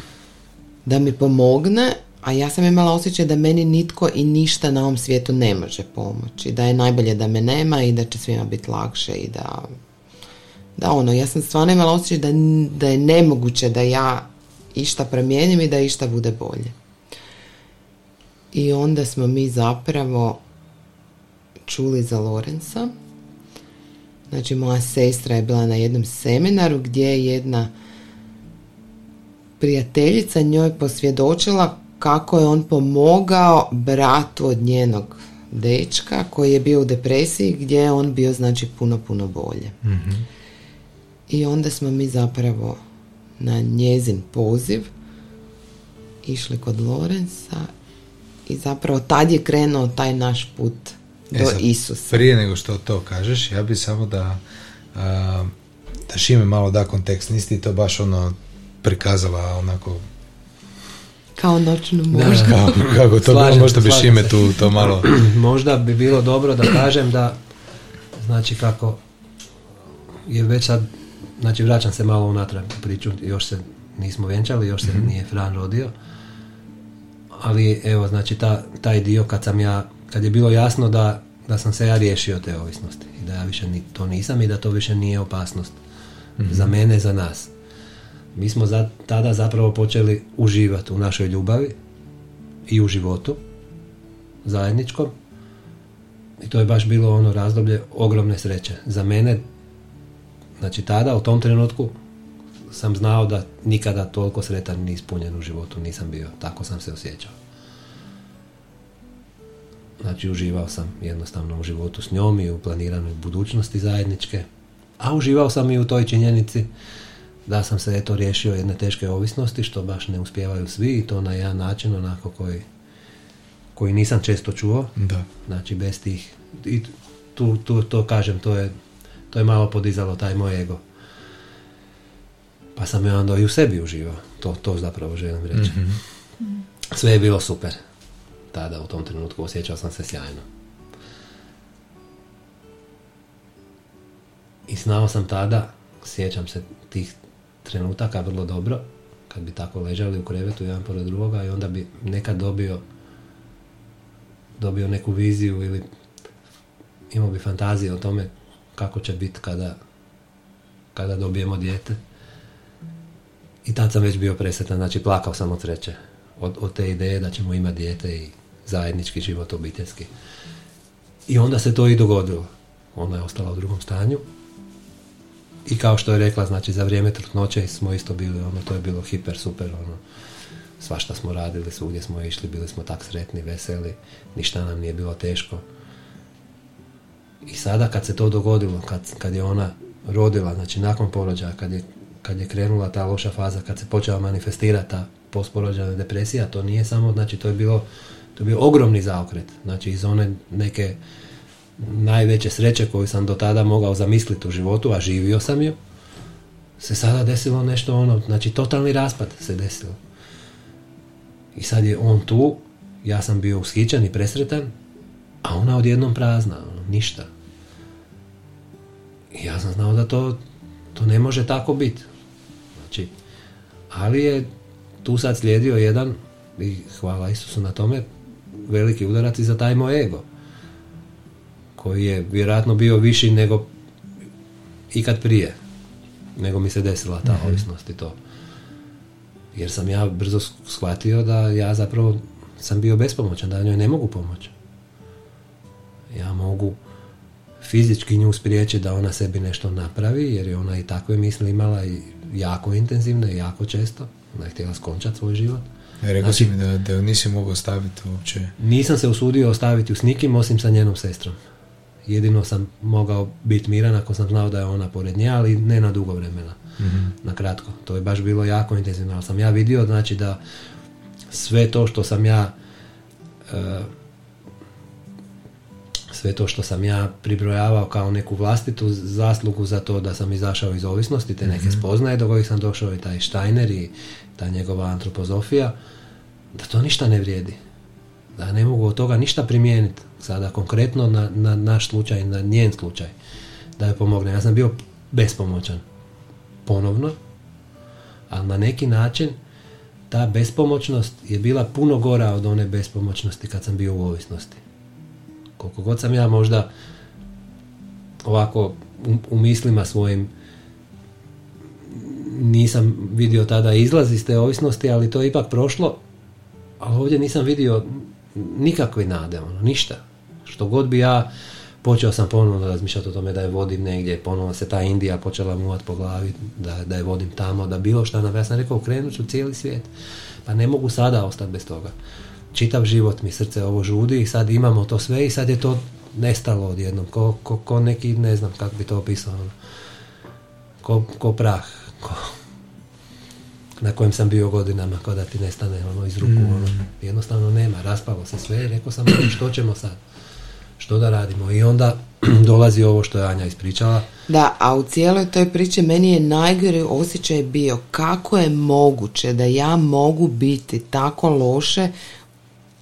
da mi pomogne, a ja sam imala osjećaj da meni nitko i ništa na ovom svijetu ne može pomoći, da je najbolje da me nema i da će svima biti lakše i da da ono, ja sam stvarno imala osjećaj da, da je nemoguće da ja išta promijenim i da išta bude bolje. I onda smo mi zapravo čuli za Lorenza. Znači, moja sestra je bila na jednom seminaru gdje je jedna prijateljica njoj posvjedočila kako je on pomogao bratu od njenog dečka koji je bio u depresiji gdje je on bio znači puno, puno bolje. mm I onda smo mi zapravo na njezin poziv išli kod Lorenza i zapravo tad je krenuo taj naš put e do Isusa. Prije nego što to kažeš, ja bi samo da a, da Šime malo da kontekst, nisi ti to baš ono prikazala onako kao noćnu možda. kako to bilo, možda bi Šime tu to malo... možda bi bilo dobro da kažem da znači kako je već sad znači vraćam se malo unatrag priču, još se nismo vjenčali, još se mm nije Fran rodio, ali evo, znači ta, taj dio kad sam ja, kad je bilo jasno da, da sam se ja riješio te ovisnosti i da ja više ni, to nisam i da to više nije opasnost mhm. za mene, za nas. Mi smo za, tada zapravo počeli uživati u našoj ljubavi i u životu zajedničkom i to je baš bilo ono razdoblje ogromne sreće. Za mene Znači tada, u tom trenutku, sam znao da nikada toliko sretan ni ispunjen u životu nisam bio. Tako sam se osjećao. Znači uživao sam jednostavno u životu s njom i u planiranoj budućnosti zajedničke. A uživao sam i u toj činjenici da sam se eto riješio jedne teške ovisnosti što baš ne uspijevaju svi i to na jedan način onako koji, koji nisam često čuo. Da. Znači bez tih i tu, tu, to kažem, to je to je malo podizalo taj moj ego. Pa sam ja onda i u sebi uživao. To, to zapravo želim reći. Mhm. Sve je bilo super. Tada, u tom trenutku, osjećao sam se sjajno. I znao sam tada, sjećam se tih trenutaka vrlo dobro, kad bi tako ležali u krevetu jedan pored drugoga i onda bi nekad dobio dobio neku viziju ili imao bi fantazije o tome kako će biti kada, kada dobijemo dijete. I tad sam već bio presretan, znači plakao sam od sreće. Od, od te ideje da ćemo imati dijete i zajednički život obiteljski. I onda se to i dogodilo. Ona je ostala u drugom stanju. I kao što je rekla, znači za vrijeme trudnoće smo isto bili, ono, to je bilo hiper, super, ono, svašta smo radili, svugdje smo išli, bili smo tak sretni, veseli, ništa nam nije bilo teško. I sada kad se to dogodilo, kad, kad je ona rodila, znači nakon porođaja, kad je, kad je krenula ta loša faza, kad se počela manifestirati ta postporođajna depresija, to nije samo, znači to je bilo, to je bio ogromni zaokret. Znači iz one neke najveće sreće koju sam do tada mogao zamisliti u životu, a živio sam ju, se sada desilo nešto ono, znači totalni raspad se desilo. I sad je on tu, ja sam bio ushićen i presretan, a ona odjednom prazna, ono, ništa. I ja sam znao da to, to ne može tako biti. Znači, ali je tu sad slijedio jedan, i hvala Isusu na tome, veliki udarac i za taj moj ego. Koji je vjerojatno bio viši nego ikad prije. Nego mi se desila ta Mhm. ovisnost i to. Jer sam ja brzo shvatio da ja zapravo sam bio bespomoćan, da njoj ne mogu pomoći. Ja mogu fizički nju spriječiti da ona sebi nešto napravi, jer je ona i takve misli imala i jako intenzivne i jako često. Ona je htjela skončati svoj život. E, Rekao Znači- si mi da, da nisi mogao staviti uopće. Nisam se usudio ostaviti s nikim osim sa njenom sestrom. Jedino sam mogao biti miran ako sam znao da je ona pored nje, ali ne na dugo vremena. Na kratko. To je baš bilo jako intenzivno. Ali sam ja vidio znači da sve to što sam ja e, sve to što sam ja pribrojavao kao neku vlastitu zaslugu za to da sam izašao iz ovisnosti, te neke spoznaje do kojih sam došao i taj Steiner i ta njegova antropozofija, da to ništa ne vrijedi. Da ne mogu od toga ništa primijeniti sada konkretno na, na naš slučaj, na njen slučaj. Da je pomogne. Ja sam bio bespomoćan. Ponovno. Ali na neki način ta bespomoćnost je bila puno gora od one bespomoćnosti kad sam bio u ovisnosti. Koliko god sam ja možda ovako u, u mislima svojim nisam vidio tada izlaz iz te ovisnosti, ali to je ipak prošlo. Ali ovdje nisam vidio nikakve nade, ono, ništa. Što god bi ja počeo sam ponovno razmišljati o tome da je vodim negdje, ponovno se ta Indija počela muvat po glavi, da, da je vodim tamo, da bilo šta nam, ja sam rekao krenut ću cijeli svijet. Pa ne mogu sada ostati bez toga. Čitav život mi srce ovo žudi i sad imamo to sve i sad je to nestalo odjednom, ko, ko, ko neki, ne znam kako bi to opisao, ono. ko, ko prah, ko, na kojem sam bio godinama, kao da ti nestane ono iz ruku, ono, jednostavno nema, raspalo se sve, rekao sam što ćemo sad, što da radimo? I onda dolazi ovo što je Anja ispričala, Da, a u cijeloj toj priči meni je najgori osjećaj bio kako je moguće da ja mogu biti tako loše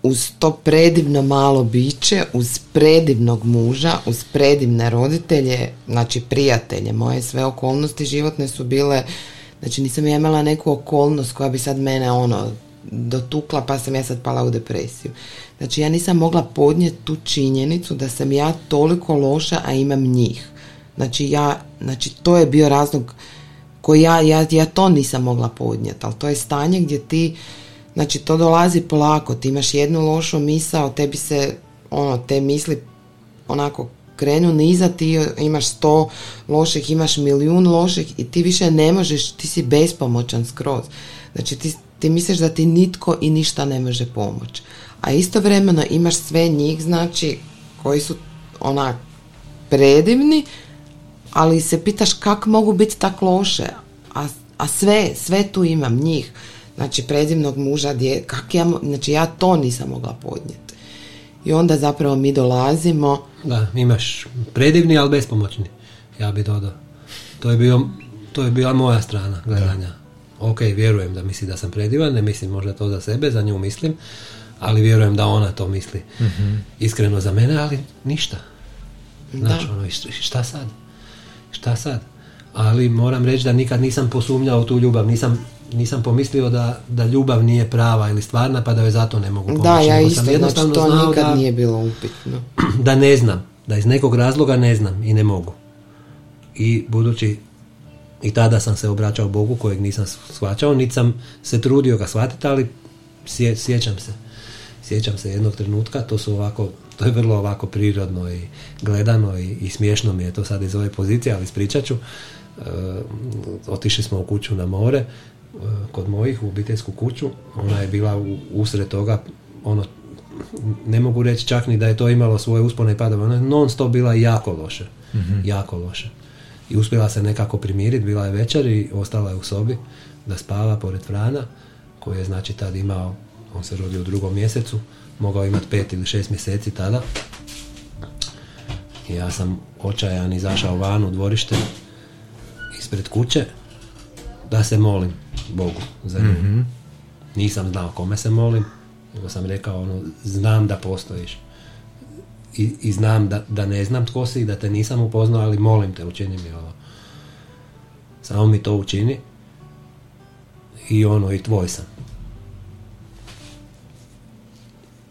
uz to predivno malo biće, uz predivnog muža, uz predivne roditelje, znači prijatelje. Moje sve okolnosti životne su bile, znači nisam ja imala neku okolnost koja bi sad mene ono dotukla pa sam ja sad pala u depresiju. Znači ja nisam mogla podnijeti tu činjenicu da sam ja toliko loša, a imam njih. Znači ja, znači to je bio razlog koji ja, ja, ja to nisam mogla podnijeti, ali to je stanje gdje ti, znači to dolazi polako, ti imaš jednu lošu misao, tebi se, ono, te misli onako krenu niza, ti imaš sto loših, imaš milijun loših i ti više ne možeš, ti si bespomoćan skroz. Znači ti, ti misliš da ti nitko i ništa ne može pomoći. A istovremeno imaš sve njih, znači, koji su onak predivni, ali se pitaš kak mogu biti tak loše, a, a sve, sve tu imam njih, znači predivnog muža, dje, kak ja, znači ja to nisam mogla podnijeti. I onda zapravo mi dolazimo, Da, imaš predivni, ali bespomoćni. Ja bi dodao. To je, bio, to je bila moja strana gledanja. Ok, vjerujem da misli da sam predivan, ne mislim možda to za sebe, za nju mislim, ali vjerujem da ona to misli iskreno za mene, ali ništa. Znači, ono, šta sad? Šta sad? Ali moram reći da nikad nisam posumnjao u tu ljubav, nisam, nisam pomislio da, da ljubav nije prava ili stvarna, pa da joj zato ne mogu pomoći. da, ja isto, sam znači jednostavno to znao nikad da- nije bilo upitno. da ne znam, da iz nekog razloga ne znam i ne mogu. I budući i tada sam se obraćao Bogu kojeg nisam shvaćao, niti sam se trudio ga shvatiti, ali sje- sjećam se. Sjećam se jednog trenutka, to su ovako, to je vrlo ovako prirodno i gledano i, i smiješno mi je to sad iz ove pozicije, ali ispričat ću. E, otišli smo u kuću na more, kod mojih u obiteljsku kuću, ona je bila u, usred toga, ono, ne mogu reći čak ni da je to imalo svoje uspone i padove, ona je non stop bila jako loše, jako loše. I uspjela se nekako primiriti, bila je večer i ostala je u sobi da spava pored Frana, koji je znači tad imao, on se rodio u drugom mjesecu, mogao imati pet ili šest mjeseci tada. I ja sam očajan izašao van u dvorište ispred kuće da se molim Bogu za nju. Nisam znao kome se molim, nego sam rekao ono, znam da postojiš. I, i znam da, da ne znam tko si i da te nisam upoznao, ali molim te, učini mi ovo. Samo mi to učini. i ono i tvoj sam.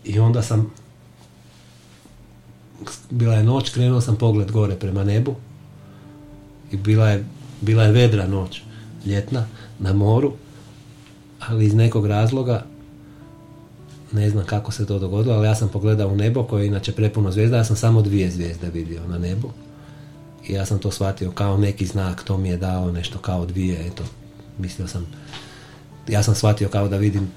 I onda sam bila je noć, krenuo sam pogled gore prema nebu i bila je, bila je vedra noć, ljetna, na moru, ali iz nekog razloga ne znam kako se to dogodilo, ali ja sam pogledao u nebo koje je inače prepuno zvijezda, ja sam samo dvije zvijezde vidio na nebu. I ja sam to shvatio kao neki znak, to mi je dao nešto kao dvije, eto, mislio sam, ja sam shvatio kao da vidim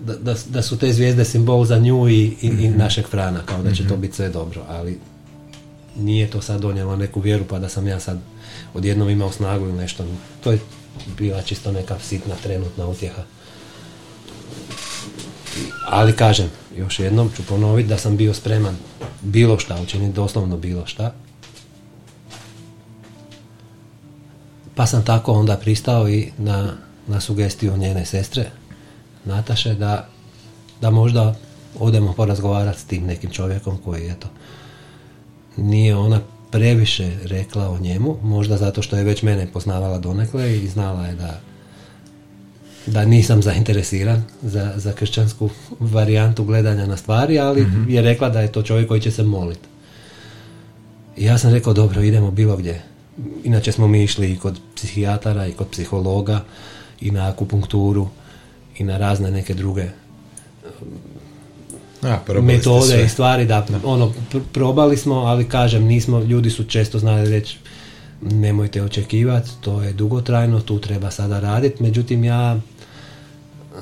da, da, da su te zvijezde simbol za nju i, i, Mhm. našeg frana, kao da će to biti sve dobro, ali nije to sad donijelo neku vjeru pa da sam ja sad odjednom imao snagu ili nešto. To je bila čisto neka sitna trenutna utjeha. Ali kažem, još jednom ću ponoviti da sam bio spreman bilo šta učiniti, doslovno bilo šta. Pa sam tako onda pristao i na, na sugestiju njene sestre, Nataše, da, da možda odemo porazgovarati s tim nekim čovjekom koji eto, nije ona previše rekla o njemu, možda zato što je već mene poznavala donekle i znala je da da nisam zainteresiran za, za kršćansku varijantu gledanja na stvari, ali je rekla da je to čovjek koji će se moliti. I ja sam rekao, dobro, idemo bilo gdje. Inače smo mi išli i kod psihijatara i kod psihologa i na akupunkturu i na razne neke druge A, metode i stvari da, ono pr- probali smo ali kažem nismo ljudi su često znali reći nemojte očekivati to je dugotrajno tu treba sada raditi međutim ja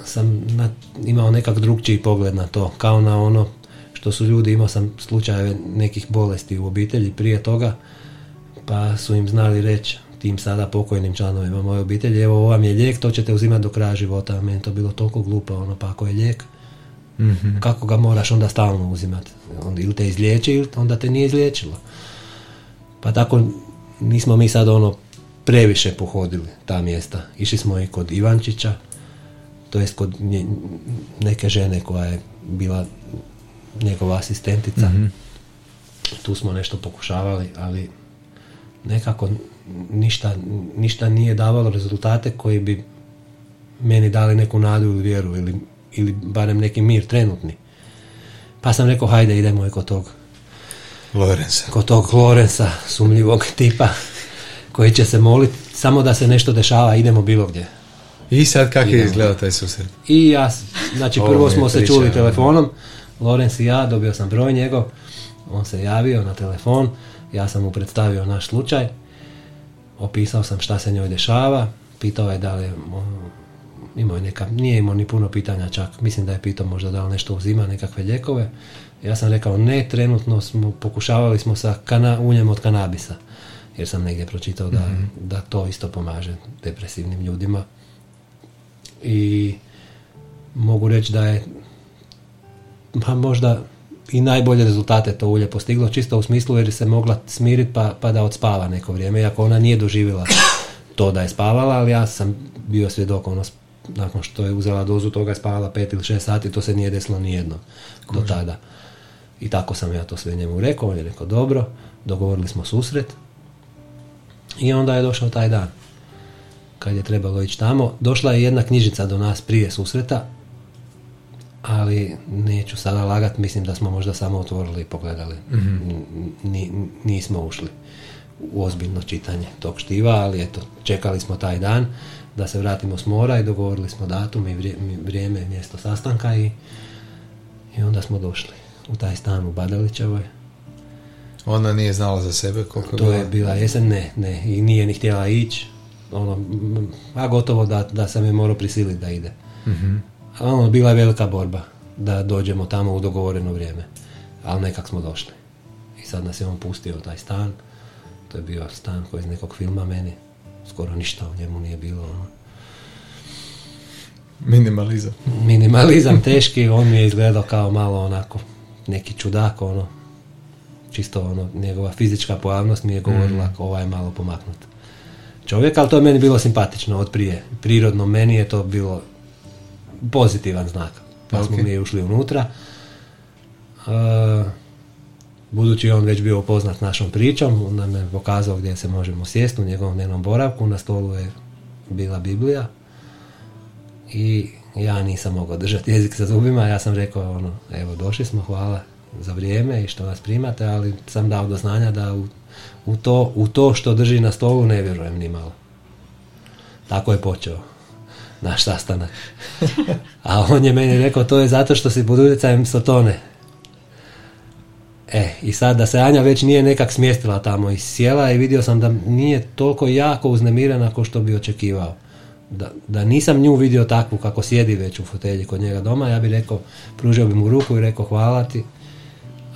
sam na, imao nekak drugčiji pogled na to kao na ono što su ljudi imao sam slučajeve nekih bolesti u obitelji prije toga pa su im znali reći tim sada pokojnim članovima moje obitelji evo ovo vam je lijek to ćete uzimati do kraja života. Meni to bilo toliko glupo ono pa ako je lijek Mhm. kako ga moraš onda stalno uzimati. Onda ili te izliječi ili onda te nije izliječilo. Pa tako nismo mi sad ono previše pohodili ta mjesta. Išli smo i kod Ivančića, to jest kod nje- neke žene koja je bila njegova asistentica. Tu smo nešto pokušavali, ali nekako ništa, ništa nije davalo rezultate koji bi meni dali neku nadu ili vjeru ili, ili barem neki mir trenutni. Pa sam rekao, hajde idemo i kod tog, Lorenza. kod tog Lorensa, sumljivog tipa, koji će se moliti samo da se nešto dešava, idemo bilo gdje. I sad kako je izgledao taj susret? I ja, znači prvo smo se priča, čuli ono. telefonom, Lorenz i ja, dobio sam broj njegov, on se javio na telefon, ja sam mu predstavio naš slučaj, opisao sam šta se njoj dešava, pitao je da li imao je neka, nije imao ni puno pitanja čak, mislim da je pitao možda da li nešto uzima, nekakve lijekove. Ja sam rekao ne, trenutno smo, pokušavali smo sa kana, uljem od kanabisa, jer sam negdje pročitao da, da to isto pomaže depresivnim ljudima. I mogu reći da je pa možda i najbolje rezultate to ulje postiglo, čisto u smislu jer se mogla smiriti pa, pa da odspava neko vrijeme, iako ona nije doživjela to da je spavala, ali ja sam bio svjedok, ono, nakon što je uzela dozu toga spavala pet ili šest sati, to se nije desilo nijedno do tada. I tako sam ja to sve njemu rekao, on je rekao dobro, dogovorili smo susret i onda je došao taj dan kad je trebalo ići tamo. Došla je jedna knjižica do nas prije susreta, ali neću sada lagat, mislim da smo možda samo otvorili i pogledali. N- ni- nismo ušli u ozbiljno čitanje tog štiva, ali eto, čekali smo taj dan da se vratimo s mora i dogovorili smo datum i vrijeme i mjesto sastanka i, i onda smo došli u taj stan u Badalićevoj. Ona nije znala za sebe koliko To je bila. jesen, ne, ne, i nije ni htjela ići. Ono, a gotovo da, da sam je morao prisiliti da ide. A ono, bila je velika borba da dođemo tamo u dogovoreno vrijeme. Ali nekak smo došli. I sad nas je on pustio u taj stan. To je bio stan koji iz nekog filma meni. Skoro ništa u njemu nije bilo. Ono. Minimalizam. Minimalizam teški, on mi je izgledao kao malo onako neki čudak, ono. Čisto ono, njegova fizička pojavnost mi je govorila ovaj je malo pomaknut čovjek, ali to je meni bilo simpatično od prije. Prirodno meni je to bilo pozitivan znak. Pa smo Ok. mi ušli unutra. E, budući je on već bio upoznat našom pričom, on nam je pokazao gdje se možemo sjesti u njegovom dnevnom boravku. Na stolu je bila Biblija. i ja nisam mogao držati jezik sa zubima, ja sam rekao ono, evo došli smo, hvala za vrijeme i što nas primate, ali sam dao do znanja da u, u, to, u to što drži na stolu ne vjerujem ni malo. Tako je počeo naš sastanak. A on je meni rekao, to je zato što si pod utjecajem Sotone. E, i sad da se Anja već nije nekak smjestila tamo i sjela i vidio sam da nije toliko jako uznemirena kao što bi očekivao. Da, da nisam nju vidio takvu kako sjedi već u fotelji kod njega doma, ja bih rekao, pružio bi mu ruku i rekao hvala ti.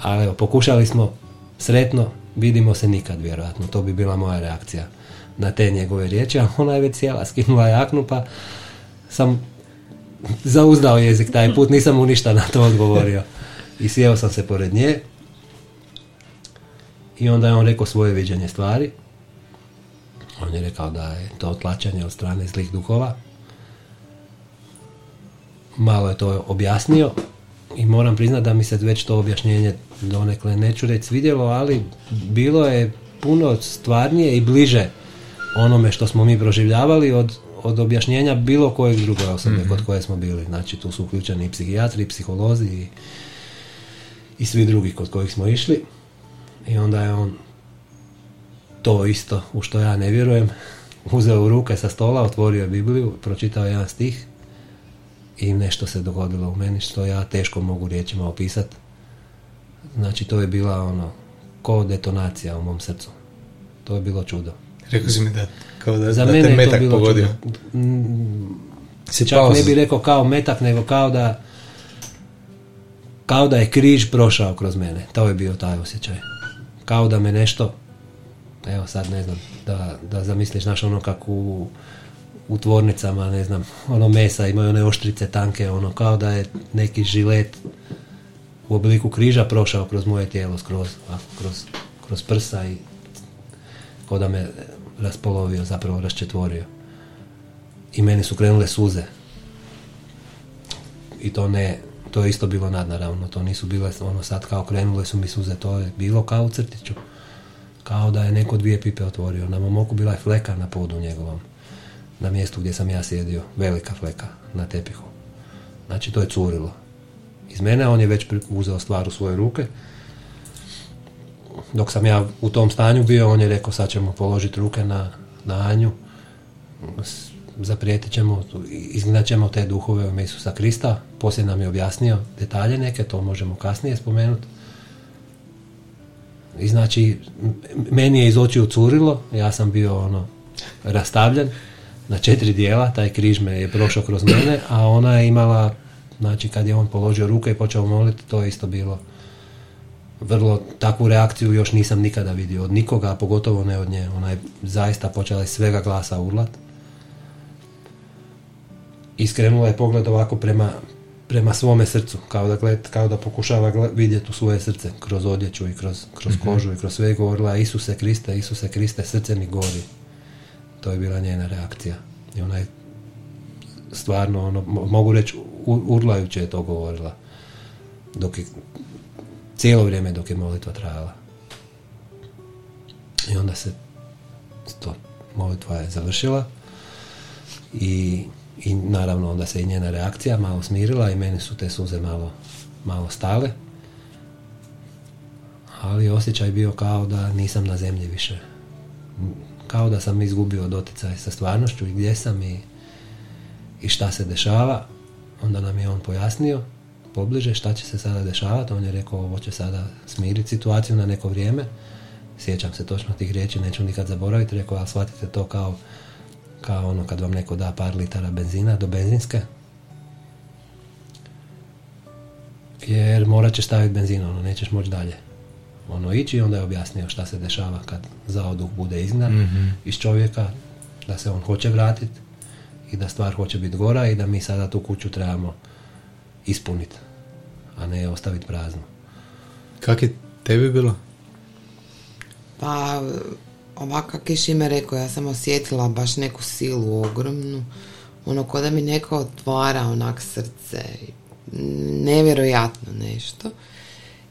Ali evo, pokušali smo sretno, vidimo se nikad vjerojatno, to bi bila moja reakcija na te njegove riječi, a ona je već sjela, skinula jaknu pa sam zauzdao jezik taj put, nisam mu ništa na to odgovorio. I sjeo sam se pored nje i onda je on rekao svoje viđenje stvari. On je rekao da je to otlačanje od strane zlih duhova. Malo je to objasnio i moram priznati da mi se već to objašnjenje donekle neću reći svidjelo, ali bilo je puno stvarnije i bliže onome što smo mi proživljavali od, od objašnjenja bilo kojeg druge osobe mm kod koje smo bili. Znači tu su uključeni i psihijatri, i psiholozi i, i svi drugi kod kojih smo išli. I onda je on to isto u što ja ne vjerujem uzeo u ruke sa stola, otvorio Bibliju, pročitao jedan stih i nešto se dogodilo u meni što ja teško mogu riječima opisati. Znači to je bila ono ko detonacija u mom srcu. To je bilo čudo. Rekao si mi da kao da, Za da mene te je to metak bilo pogodio. čudo. Si Čak ne bi rekao kao metak, nego kao da kao da je križ prošao kroz mene. To je bio taj osjećaj. Kao da me nešto evo sad ne znam, da, da zamisliš znaš ono kako u, u tvornicama, ne znam, ono mesa imaju one oštrice tanke, ono kao da je neki žilet u obliku križa prošao kroz moje tijelo, skroz, ovako, kroz, kroz prsa i kao da me raspolovio, zapravo raščetvorio. I meni su krenule suze. I to ne, to je isto bilo nadnaravno, to nisu bile ono sad kao krenule su mi suze, to je bilo kao u crtiću. Kao da je neko dvije pipe otvorio. Na mom oku bila je fleka na podu njegovom. Na mjestu gdje sam ja sjedio. Velika fleka na tepihu. Znači to je curilo. Iz mene on je već uzeo stvar u svoje ruke. Dok sam ja u tom stanju bio, on je rekao sad ćemo položiti ruke na, na Anju. Zaprijetit ćemo, izgnat ćemo te duhove u Isusa Krista. Poslije nam je objasnio detalje neke, to možemo kasnije spomenuti. I znači, meni je iz očiju curilo, ja sam bio ono, rastavljen na četiri dijela, taj križ me je prošao kroz mene, a ona je imala, znači kad je on položio ruke i počeo moliti, to je isto bilo vrlo takvu reakciju još nisam nikada vidio od nikoga, a pogotovo ne od nje. Ona je zaista počela iz svega glasa urlat. Iskrenula je pogled ovako prema, prema svome srcu, kao da, gled, kao da pokušava vidjeti u svoje srce kroz odjeću i kroz, kroz kožu i kroz sve i govorila Isuse Kriste, Isuse Kriste, srce mi gori. To je bila njena reakcija. I ona je stvarno, ono, mo- mogu reći, urlajuće je to govorila. Dok je, cijelo vrijeme dok je molitva trajala. I onda se to, molitva je završila i, i naravno onda se i njena reakcija malo smirila i meni su te suze malo, malo stale. Ali osjećaj bio kao da nisam na zemlji više. Kao da sam izgubio doticaj sa stvarnošću i gdje sam i, i šta se dešava. Onda nam je on pojasnio pobliže šta će se sada dešavati. On je rekao ovo će sada smiriti situaciju na neko vrijeme. Sjećam se točno tih riječi, neću nikad zaboraviti. Rekao, ali shvatite to kao, kao ono kad vam neko da par litara benzina do benzinske. Jer morat ćeš staviti benzin, ono, nećeš moći dalje ono ići i onda je objasnio šta se dešava kad zaoduh bude izgnan iz čovjeka, da se on hoće vratiti i da stvar hoće biti gora i da mi sada tu kuću trebamo ispuniti, a ne ostaviti praznu. Kak je tebi bilo? Pa, ovako kak je Šime rekao, ja sam osjetila baš neku silu ogromnu, ono ko da mi neko otvara onak srce, nevjerojatno nešto.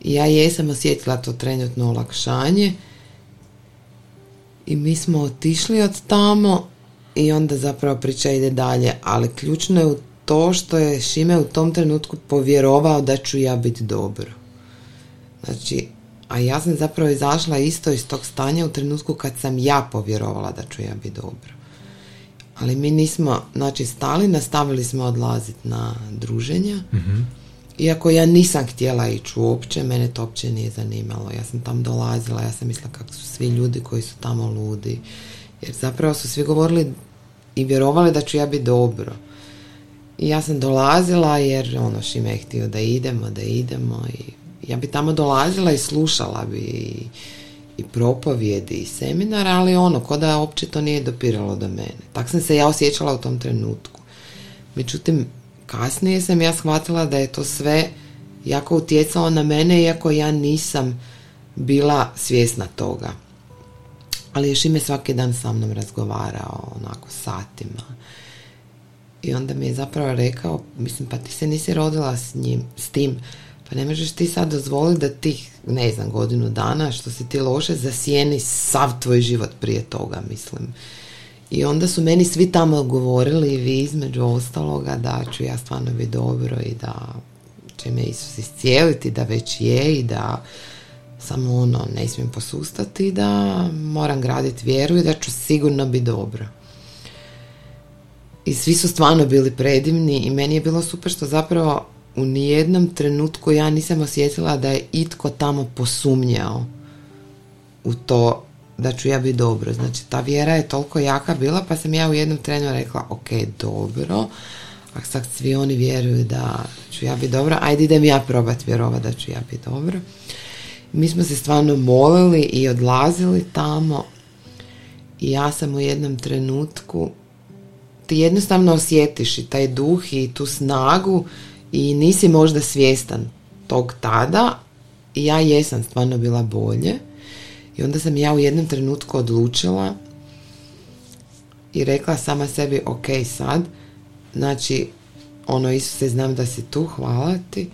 I ja jesam osjetila to trenutno olakšanje i mi smo otišli od tamo i onda zapravo priča ide dalje, ali ključno je u to što je Šime u tom trenutku povjerovao da ću ja biti dobro. Znači, a ja sam zapravo izašla isto iz tog stanja u trenutku kad sam ja povjerovala da ću ja biti dobro. Ali mi nismo, znači, stali, nastavili smo odlaziti na druženja. Iako ja nisam htjela ići uopće, mene to uopće nije zanimalo. Ja sam tam dolazila, ja sam mislila kako su svi ljudi koji su tamo ludi. Jer zapravo su svi govorili i vjerovali da ću ja biti dobro. I ja sam dolazila jer ono Šime je htio da idemo, da idemo i ja bi tamo dolazila i slušala bi i, i propovjedi i seminar, ali ono, ko da uopće to nije dopiralo do mene. Tak sam se ja osjećala u tom trenutku. Međutim, kasnije sam ja shvatila da je to sve jako utjecalo na mene, iako ja nisam bila svjesna toga. Ali još ime svaki dan sa mnom razgovarao, onako satima. I onda mi je zapravo rekao, mislim, pa ti se nisi rodila s njim, s tim, pa ne možeš ti sad dozvoliti da tih, ne znam, godinu dana što si ti loše zasijeni sav tvoj život prije toga, mislim. I onda su meni svi tamo govorili, vi između ostaloga, da ću ja stvarno biti dobro i da će me Isus iscijeliti, da već je i da samo ono, ne smijem posustati, da moram graditi vjeru i da ću sigurno biti dobro. I svi su stvarno bili predivni i meni je bilo super što zapravo u nijednom trenutku ja nisam osjetila da je itko tamo posumnjao u to da ću ja biti dobro. Znači, ta vjera je toliko jaka bila, pa sam ja u jednom trenu rekla, ok, dobro, a sad svi oni vjeruju da ću ja biti dobro, ajde idem ja probati vjerovati da ću ja biti dobro. Mi smo se stvarno molili i odlazili tamo i ja sam u jednom trenutku ti jednostavno osjetiš i taj duh i tu snagu i nisi možda svjestan tog tada. I ja jesam stvarno bila bolje. I onda sam ja u jednom trenutku odlučila i rekla sama sebi ok sad. Znači ono Isuse znam da si tu hvala ti.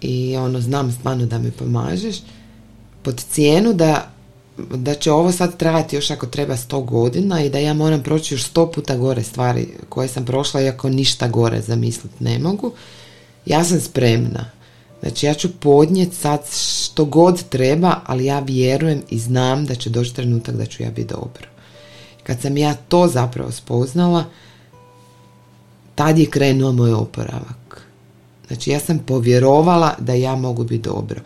I ono znam stvarno da mi pomažeš. Pod cijenu da da će ovo sad trajati još ako treba sto godina i da ja moram proći još sto puta gore stvari koje sam prošla iako ništa gore zamisliti ne mogu ja sam spremna. Znači ja ću podnijeti sad što god treba ali ja vjerujem i znam da će doći trenutak da ću ja biti dobro. Kad sam ja to zapravo spoznala tad je krenuo moj oporavak. Znači ja sam povjerovala da ja mogu biti dobro.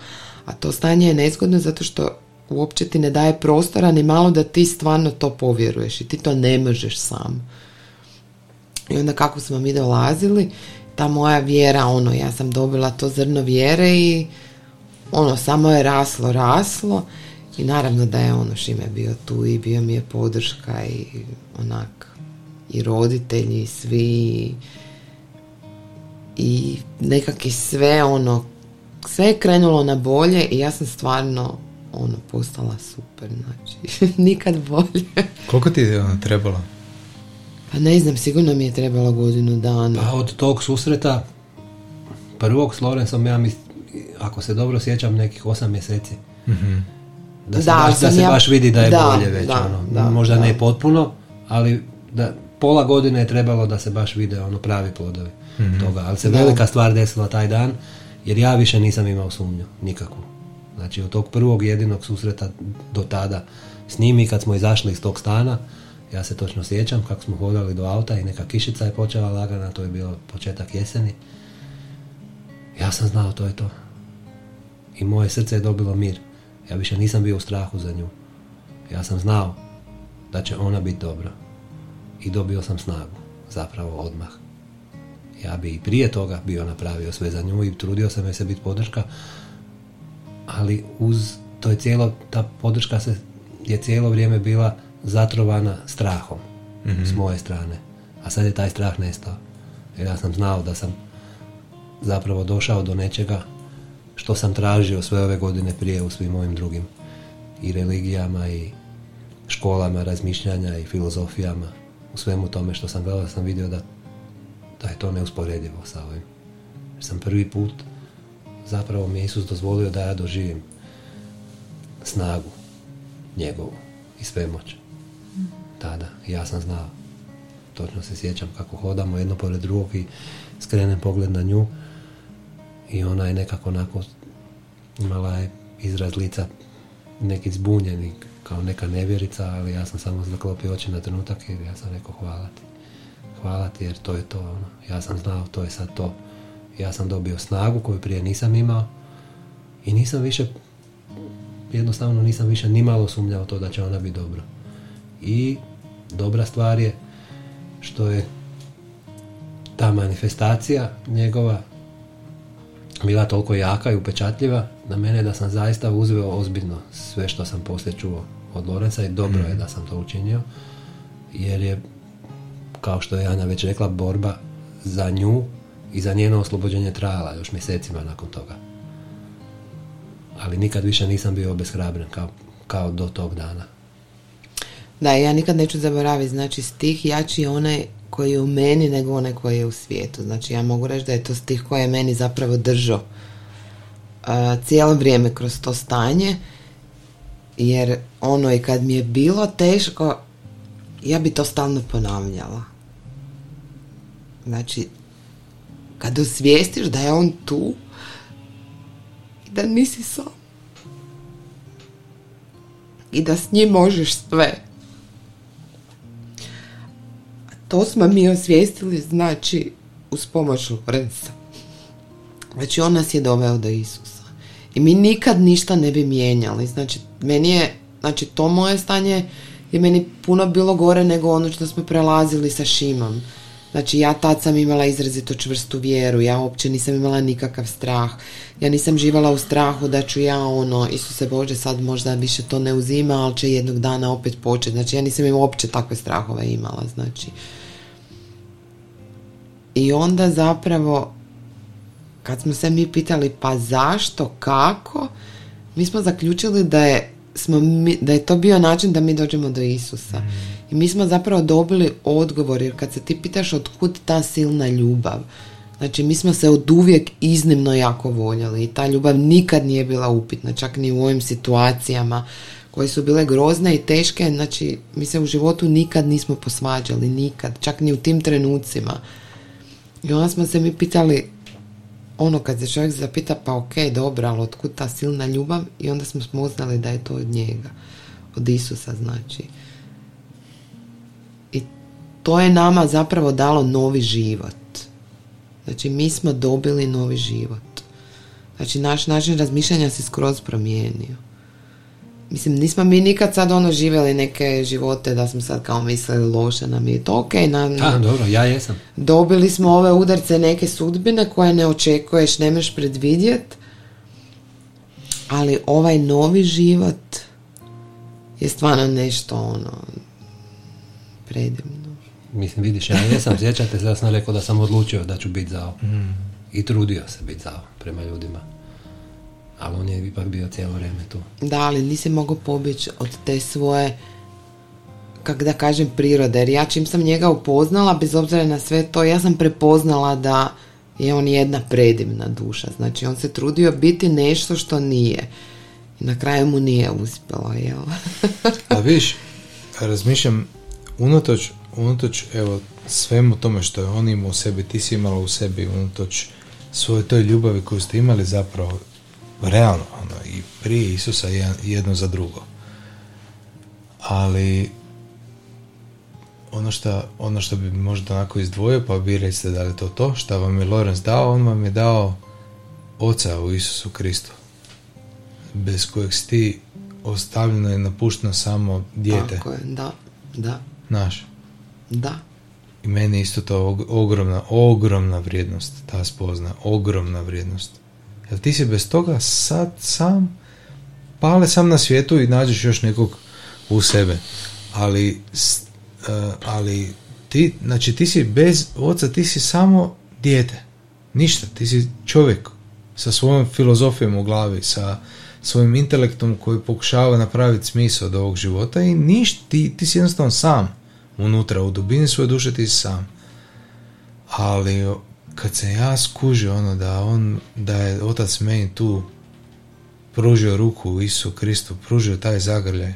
A to stanje je nezgodno zato što uopće ti ne daje prostora ni malo da ti stvarno to povjeruješ i ti to ne možeš sam. I onda kako smo mi dolazili, ta moja vjera, ono, ja sam dobila to zrno vjere i ono, samo je raslo, raslo i naravno da je ono Šime bio tu i bio mi je podrška i onak i roditelji i svi i nekak sve ono sve je krenulo na bolje i ja sam stvarno ono postala super, znači nikad bolje. Koliko ti je ono trebalo? Pa ne znam, sigurno mi je trebalo godinu dana. Pa od tog susreta prvog s Lorencom ja mi, ako se dobro sjećam, nekih osam mjeseci. Da se, Da, baš, da se ja- baš vidi da je da, bolje već. da, ono. da, Možda da. ne potpuno, ali da pola godine je trebalo da se baš vide ono pravi plodovi toga. Ali se Da. velika stvar desila taj dan, jer ja više nisam imao sumnju, nikakvu. Znači od tog prvog jedinog susreta do tada s njim i kad smo izašli iz tog stana, ja se točno sjećam kako smo hodali do auta i neka kišica je počela lagana, to je bio početak jeseni. Ja sam znao to je to. I moje srce je dobilo mir. Ja više nisam bio u strahu za nju. Ja sam znao da će ona biti dobra. I dobio sam snagu, zapravo odmah. Ja bi i prije toga bio napravio sve za nju i trudio sam joj se biti podrška, ali uz to je cijelo, ta podrška se je cijelo vrijeme bila zatrovana strahom s moje strane. A sad je taj strah nestao. Jer ja sam znao da sam zapravo došao do nečega što sam tražio sve ove godine prije u svim ovim drugim i religijama i školama razmišljanja i filozofijama u svemu tome što sam gledao sam vidio da, da je to neusporedivo sa ovim. Jer sam prvi put zapravo mi je Isus dozvolio da ja doživim snagu njegovu i svemoć. Tada. Ja sam znao. točno se sjećam kako hodamo jedno pored drugog i skrenem pogled na nju i ona je nekako onako imala je izraz lica neki zbunjeni kao neka nevjerica, ali ja sam samo zaklopio oči na trenutak i ja sam rekao hvala ti. Hvala ti jer to je to. Ono. Ja sam znao, to je sad to. Ja sam dobio snagu koju prije nisam imao i nisam više jednostavno nisam više nimalo sumnjao to da će ona biti dobro. I dobra stvar je što je ta manifestacija njegova bila toliko jaka i upečatljiva na mene da sam zaista uzeo ozbiljno sve što sam poslije čuo od Lorenza i dobro je da sam to učinio jer je kao što je Anja već rekla borba za nju i za njeno oslobođenje trajala još mjesecima nakon toga. Ali nikad više nisam bio obeshrabren kao, kao do tog dana Da, ja nikad neću zaboraviti, znači stih jači je onaj koji je u meni nego onaj koji je u svijetu. Znači ja mogu reći da je to stih koji je meni zapravo držao uh, cijelo vrijeme kroz to stanje, jer ono i kad mi je bilo teško, ja bi to stalno ponavljala. Znači, kad osvijestiš da je on tu i da nisi sam i da s njim možeš sve. To smo mi osvijestili, znači, uz pomoć Lorenza. Znači, on nas je doveo do Isusa. I mi nikad ništa ne bi mijenjali. Znači, meni je, znači, to moje stanje je meni puno bilo gore nego ono što smo prelazili sa Šimom. Znači, ja tad sam imala izrazito čvrstu vjeru, ja uopće nisam imala nikakav strah. Ja nisam živala u strahu da ću ja ono, Isuse Bože, sad možda više to ne uzima, ali će jednog dana opet početi. Znači, ja nisam im uopće takve strahove imala, znači. I onda zapravo, kad smo se mi pitali pa zašto, kako, mi smo zaključili da je, smo mi, da je to bio način da mi dođemo do Isusa. I mi smo zapravo dobili odgovor, jer kad se ti pitaš otkud ta silna ljubav, znači mi smo se od uvijek iznimno jako voljeli i ta ljubav nikad nije bila upitna, čak ni u ovim situacijama koje su bile grozne i teške, znači mi se u životu nikad nismo posvađali, nikad, čak ni u tim trenucima. I onda smo se mi pitali, ono kad se čovjek zapita pa ok, dobro, ali otkud ta silna ljubav i onda smo spoznali da je to od njega, od Isusa znači. I to je nama zapravo dalo novi život. Znači mi smo dobili novi život. Znači naš način razmišljanja se skroz promijenio. Mislim, nismo mi nikad sad ono živjeli neke živote da smo sad kao mislili loše nam je to ok. Na, Da, dobro, ja jesam. dobili smo ove udarce neke sudbine koje ne očekuješ, ne možeš predvidjet. Ali ovaj novi život je stvarno nešto ono predivno. Mislim, vidiš, ja jesam, sjećate se da sam rekao da sam odlučio da ću biti zao. Mm. I trudio se biti zao prema ljudima. Ali on je ipak bio cijelo vrijeme tu. Da, ali nisi mogao pobjeći od te svoje kak da kažem prirode, jer ja čim sam njega upoznala, bez obzira na sve to, ja sam prepoznala da je on jedna predivna duša. Znači, on se trudio biti nešto što nije. I na kraju mu nije uspjelo, jel? A viš, razmišljam, unatoč, unatoč evo, svemu tome što je on imao u sebi, ti si imala u sebi, unatoč svojoj toj ljubavi koju ste imali zapravo, realno, ono, i prije Isusa jedno za drugo. Ali ono što, ono što bi možda onako izdvojio, pa vi recite da li je to to, što vam je Lorenz dao, on vam je dao oca u Isusu Kristu, bez kojeg si ti ostavljeno i napušteno samo dijete, Tako je, da, da, naš. da. I meni isto to og- ogromna, ogromna vrijednost, ta spozna, ogromna vrijednost. Jer ti si bez toga sad sam, pale sam na svijetu i nađeš još nekog u sebe. Ali, e, ali ti, znači ti si bez oca, ti si samo dijete. Ništa, ti si čovjek sa svojom filozofijom u glavi, sa svojim intelektom koji pokušava napraviti smisao od ovog života i ništa, ti, ti si jednostavno sam unutra, u dubini svoje duše ti si sam. Ali kad se ja skužio ono da on, da je otac meni tu pružio ruku u Isu Kristu, pružio taj zagrljaj,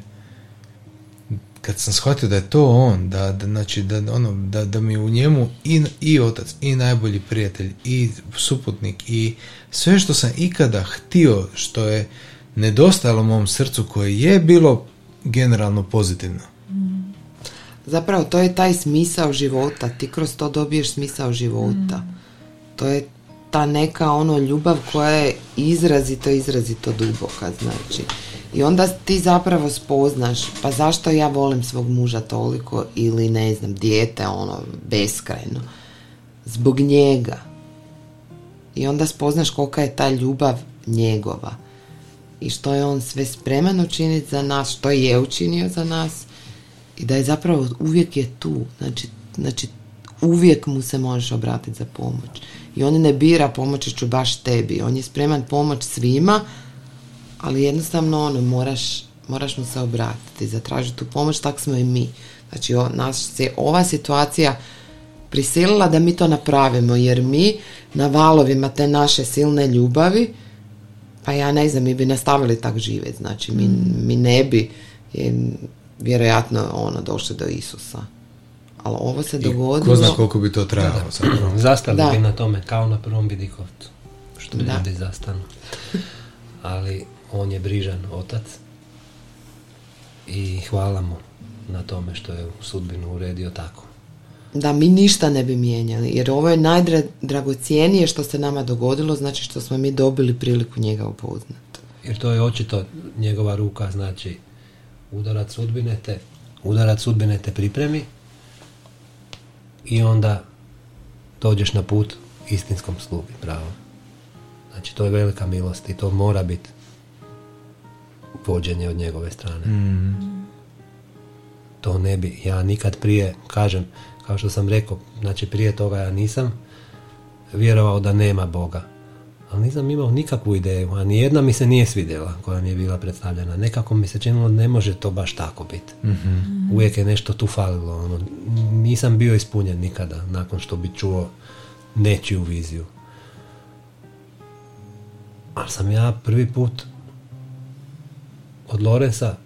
kad sam shvatio da je to on, da, da, znači, da, ono, da, da mi u njemu i, i otac, i najbolji prijatelj, i suputnik, i sve što sam ikada htio, što je nedostajalo mom srcu, koje je bilo generalno pozitivno. Zapravo, to je taj smisao života. Ti kroz to dobiješ smisao života. To je ta neka ono ljubav koja je izrazito, izrazito duboka, znači. I onda ti zapravo spoznaš, pa zašto ja volim svog muža toliko ili ne znam, dijete ono beskrajno. Zbog njega. I onda spoznaš kolika je ta ljubav njegova. I što je on sve spreman učiniti za nas, što je učinio za nas. I da je zapravo uvijek je tu. Znači, znači uvijek mu se možeš obratiti za pomoć. I on ne bira pomoći ću baš tebi. On je spreman pomoć svima, ali jednostavno ono, moraš, moraš mu se obratiti, zatražiti tu pomoć, tak smo i mi. Znači, o, nas se ova situacija prisilila da mi to napravimo, jer mi na valovima te naše silne ljubavi, pa ja ne znam, mi bi nastavili tak živjeti, znači mi, mi ne bi vjerojatno ono došli do Isusa. Ali ovo se dogodilo... ko zna koliko bi to trajalo Zastali bi na tome, kao na prvom vidikovcu. Što bi ljudi zastanu. Ali on je brižan otac i hvala mu na tome što je sudbinu uredio tako. Da, mi ništa ne bi mijenjali, jer ovo je najdragocijenije što se nama dogodilo, znači što smo mi dobili priliku njega upoznati. Jer to je očito njegova ruka, znači udarac sudbine te, udarac sudbine te pripremi i onda dođeš na put istinskom slugi, pravo. Znači to je velika milost i to mora biti vođenje od njegove strane. Mm. To ne bi, ja nikad prije, kažem, kao što sam rekao, znači prije toga ja nisam vjerovao da nema Boga. Ali nisam imao nikakvu ideju, a nijedna mi se nije svidjela koja mi je bila predstavljena. Nekako mi se činilo ne može to baš tako biti. mm Uvijek je nešto tu falilo. Ono, nisam bio ispunjen nikada nakon što bi čuo nečiju viziju. Ali sam ja prvi put od Lorenza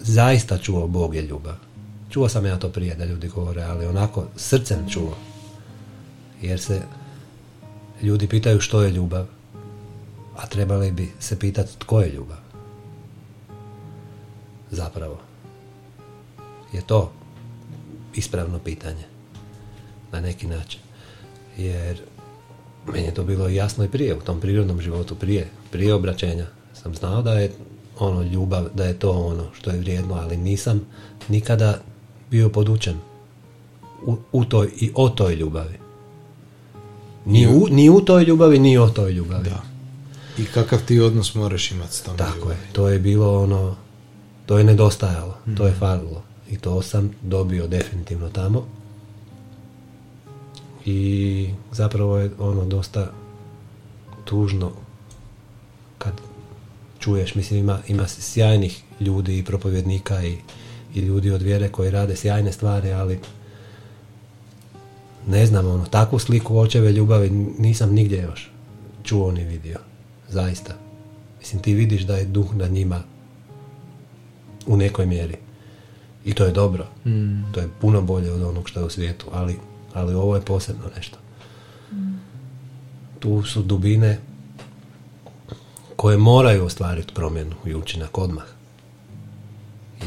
zaista čuo Bog je ljubav. Čuo sam ja to prije da ljudi govore, ali onako srcem čuo. Jer se ljudi pitaju što je ljubav, a trebali bi se pitati tko je ljubav. Zapravo. Je to ispravno pitanje. Na neki način. Jer meni je to bilo jasno i prije, u tom prirodnom životu, prije, prije obraćenja sam znao da je ono ljubav, da je to ono što je vrijedno, ali nisam nikada bio podučen u, u toj i o toj ljubavi. Ni u, ni u toj ljubavi, ni o toj ljubavi. Da. I kakav ti odnos moraš imati s tom Tako je, to je bilo ono, to je nedostajalo, to je falilo. I to sam dobio definitivno tamo. I zapravo je ono dosta tužno kad čuješ, mislim ima, ima sjajnih ljudi i propovjednika i, i ljudi od vjere koji rade sjajne stvari, ali ne znam, ono, takvu sliku očeve ljubavi nisam nigdje još čuo ni vidio. Zaista. Mislim, ti vidiš da je duh na njima u nekoj mjeri. I to je dobro. Mm. To je puno bolje od onog što je u svijetu, ali, ali ovo je posebno nešto. Mm. Tu su dubine koje moraju ostvariti promjenu i učinak odmah.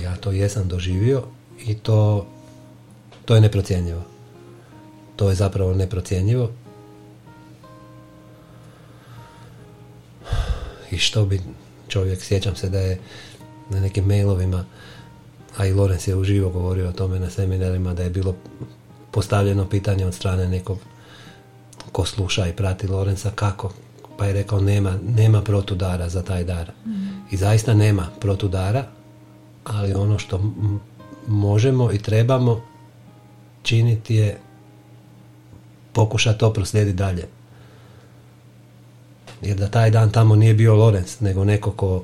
Ja to jesam doživio i to, to je neprocjenjivo. To je zapravo neprocjenjivo. I što bi čovjek, sjećam se da je na nekim mailovima, a i Lorenz je uživo govorio o tome na seminarima, da je bilo postavljeno pitanje od strane nekog ko sluša i prati Lorenza kako, pa je rekao nema, nema protudara za taj dar. I zaista nema protudara, ali ono što možemo i trebamo činiti je pokušati to proslijediti dalje. Jer da taj dan tamo nije bio Lorenz, nego neko ko,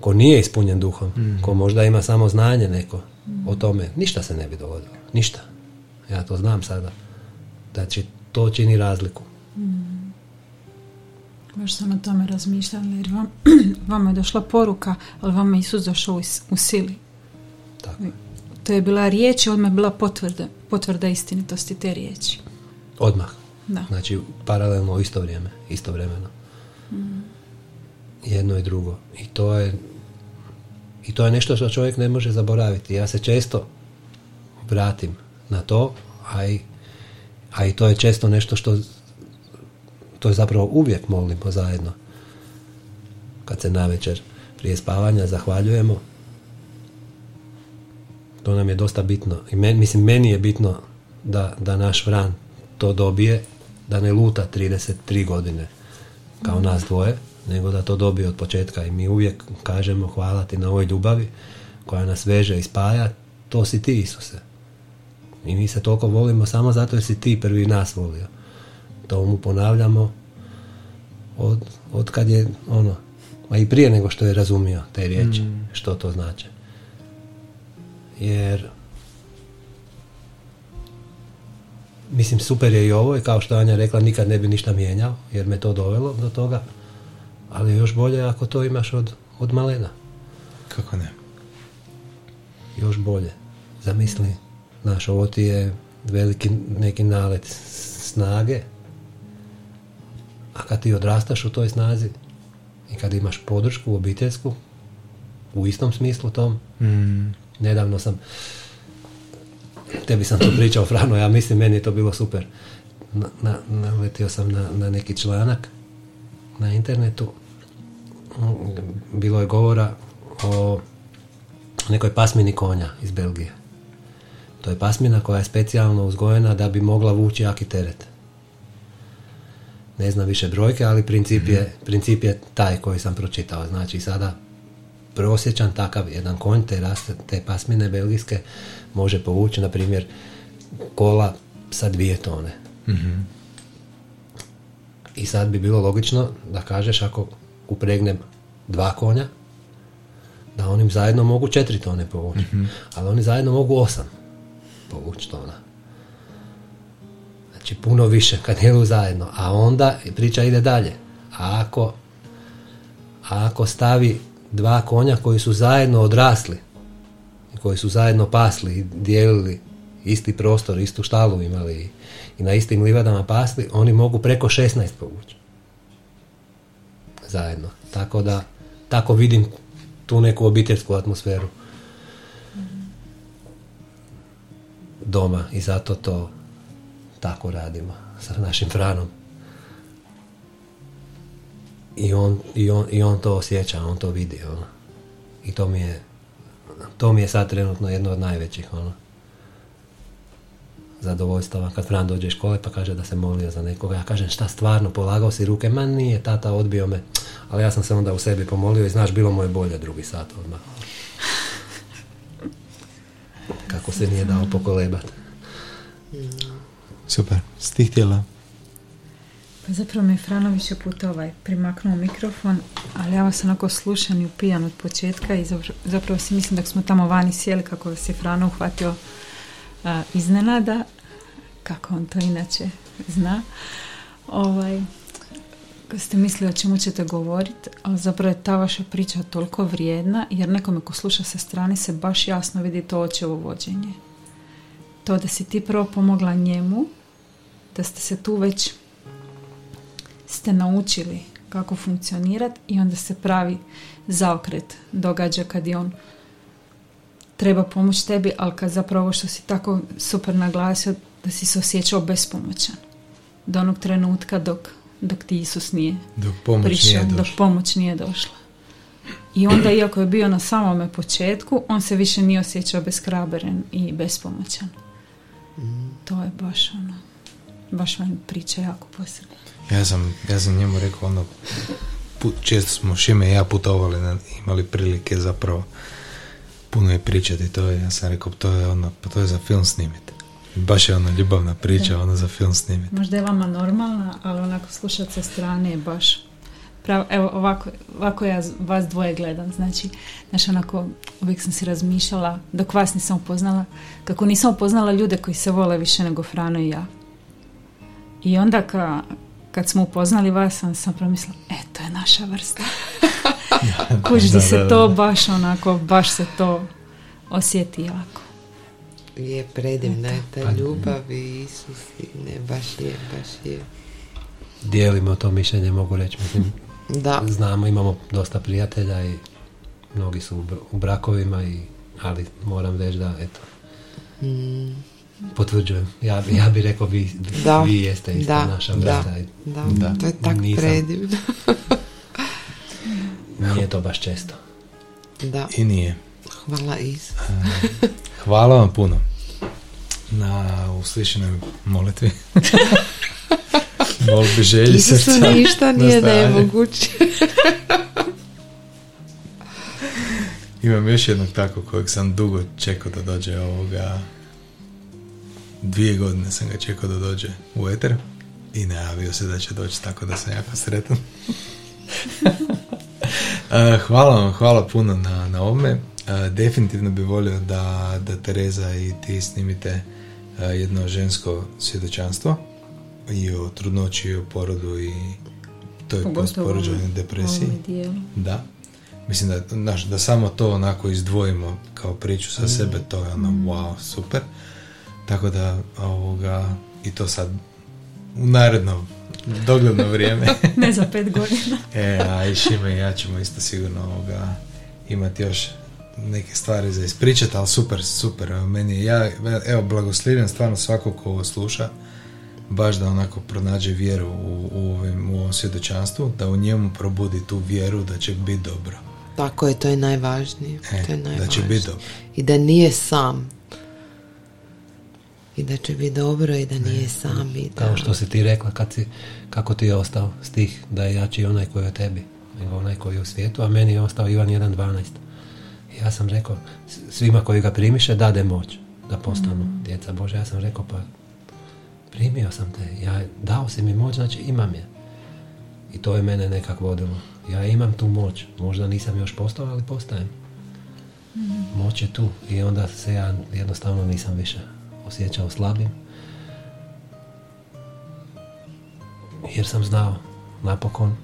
ko nije ispunjen duhom, mm. ko možda ima samo znanje neko o tome, ništa se ne bi dogodilo. Ništa. Ja to znam sada. Znači, to čini razliku. Baš sam o tome razmišljala jer vam, vama je došla poruka, ali vama je Isus došao u sili. Tako. To je bila riječ i odmah je bila potvrda, potvrda istinitosti te riječi. Odmah. Da. Znači, paralelno u isto vrijeme, istovremeno. Jedno i drugo. I to je i to je nešto što čovjek ne može zaboraviti. Ja se često vratim na to, a i, a i to je često nešto što to je zapravo uvijek molimo zajedno. Kad se navečer prije spavanja zahvaljujemo, to nam je dosta bitno. I men, mislim, meni je bitno da, da naš Fran to dobije, da ne luta 33 godine kao nas dvoje, nego da to dobije od početka. I mi uvijek kažemo hvala ti na ovoj ljubavi koja nas veže i spaja, to si ti Isuse. I mi se toliko volimo samo zato jer si ti prvi nas volio. To mu ponavljamo od, od kad je ono, a i prije nego što je razumio te riječi, što to znači. Jer mislim super je i ovo i kao što Anja rekla nikad ne bi ništa mijenjao jer me to dovelo do toga. Ali još bolje ako to imaš od, od malena. Kako ne? još bolje. Zamisli znaš ovo ti je veliki neki nalet snage a kad ti odrastaš u toj snazi i kad imaš podršku obiteljsku u istom smislu tom Mm, nedavno sam tebi sam to pričao Frano, ja mislim meni je to bilo super. Na, na, naletio sam na, na neki članak na internetu. Bilo je govora o nekoj pasmini konja iz Belgije. To je pasmina koja je specijalno uzgojena da bi mogla vući jaki teret. Ne znam više brojke, ali princip je, princip je taj koji sam pročitao. Znači sada prosječan takav jedan konj te, raste, te pasmine belgijske može povući, na primjer, kola sa dvije tone. I sad bi bilo logično da kažeš ako upregnem dva konja, da oni zajedno mogu četiri tone povući. Ali oni zajedno mogu osam povući tona. Znači puno više kad jedu zajedno. A onda priča ide dalje. A ako, a ako stavi dva konja koji su zajedno odrasli, i koji su zajedno pasli i dijelili isti prostor, istu štalu imali i, na istim livadama pasli, oni mogu preko 16 povući. Zajedno. Tako da, tako vidim tu neku obiteljsku atmosferu doma i zato to tako radimo sa našim Franom. I on, i on, i on to osjeća, on to vidi. Ono. I to mi je to mi je sad trenutno jedno od najvećih ono, zadovoljstava. Kad Fran dođe iz škole pa kaže da se molio za nekoga, ja kažem šta stvarno, polagao si ruke, ma nije, tata odbio me. Ali ja sam se onda u sebi pomolio i znaš, bilo mu je bolje drugi sat odmah. Kako se nije dao pokolebat. super. Si ti htjela? Pa zapravo mi je Frano više puta ovaj primaknuo mikrofon, ali ja vas onako slušam i upijan od početka i zapravo, si mislim da smo tamo vani sjeli kako vas je Frano uhvatio a, iznenada, kako on to inače zna. Ovaj, ste mislili o čemu ćete govoriti, ali zapravo je ta vaša priča toliko vrijedna, jer nekome ko sluša sa strane se baš jasno vidi to očevo vođenje. To da si ti prvo pomogla njemu, da ste se tu već ste naučili kako funkcionirati i onda se pravi zaokret događa kad je on treba pomoć tebi, ali kad zapravo što si tako super naglasio da si se osjećao bespomoćan do onog trenutka dok, dok ti Isus nije Dok pomoć prišao, nije dok pomoć nije došla. I onda, iako je bio na samome početku, on se više nije osjećao beskraberen i bespomoćan. To je baš ono, baš vam priča jako posebna. Ja sam, ja sam njemu rekao ono, put, često smo Šime i ja putovali, na, imali prilike zapravo puno je pričati, to je, ja sam rekao, to je ono, pa to je za film snimiti. Baš je ono ljubavna priča, ono za film snimiti. Možda je vama normalna, ali onako slušati sa strane je baš pravo, evo ovako, ovako ja vas dvoje gledam, znači, znaš onako, uvijek sam si razmišljala, dok vas nisam upoznala, kako nisam upoznala ljude koji se vole više nego Frano i ja. I onda ka, kad smo upoznali vas, sam sam promislila, e, to je naša vrsta. Kužiš da, Da, se da, to da. baš onako, baš se to osjeti jako. Je predivna je ta Pa- ljubav i Isus i ne, baš je, baš je. Dijelimo to mišljenje, mogu reći. Mislim, Da, znamo, imamo dosta prijatelja i mnogi su u brakovima, i, ali moram reći da, eto, mm, potvrđujem. Ja, ja bih rekao, vi, Da, vi jeste isto da, naša da. vrsta. da, Da. to je tako Nisam. predivno. Nije to baš često. Da, I nije. hvala Isus. Hvala vam puno na uslišenoj molitvi. Molbi želji Isusu srca. ništa nije nemoguće. Imam još jednog takvog kojeg sam dugo čekao da dođe ovoga dvije godine sam ga čekao da dođe u eter i najavio se da će doći tako da sam jako sretan. E, hvala vam, hvala puno na, na ovome. E, Definitivno bi volio da, da Tereza i ti snimite e, jedno žensko svjedočanstvo i o trudnoći i o porodu i toj Pogotovo postporođajnoj depresiji. Da. Mislim da, znaš, da samo to onako izdvojimo kao priču sa sebe, to je ono wow, super. Tako da ovoga, i to sad u naredno dogledno vrijeme. Ne za pet godina. e, a i Šime i ja ćemo isto sigurno ovoga, imati još neke stvari za ispričati, ali super, super. Meni je, ja, evo, blagoslivim stvarno svako ko ovo sluša, baš da onako pronađe vjeru u, u, ovim, u ovom svjedočanstvu, da u njemu probudi tu vjeru da će biti dobro. Tako je, to je najvažnije. E, to je da će najvažnije. biti dobro. I da nije sam. I da će biti dobro i da nije sam. I da... Kao što si ti rekla, kad si, kako ti je ostao stih, da je jači onaj koji je u tebi, nego onaj koji je u svijetu, a meni je ostao Ivan 1.12. I ja sam rekao, svima koji ga primiše, dade moć da postanu djeca Bože. Ja sam rekao, pa primio sam te, ja, dao si mi moć, znači imam je. I to je mene nekak vodilo. Ja imam tu moć, možda nisam još postao, ali postajem. Moć je tu i onda se ja jednostavno nisam više osjećao slabim. Jer sam znao napokon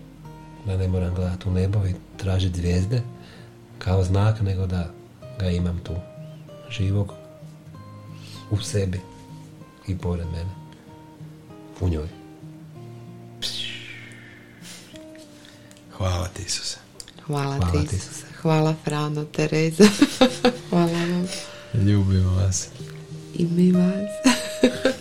da ne moram gledati u nebo i tražiti zvijezde kao znak, nego da ga imam tu živog u sebi i pored mene. U njoj. Hvala ti Isuse. Hvala, Hvala ti. Isuse. Hvala Frano, Tereza. Hvala vam. Ljubimo vas. y me vas.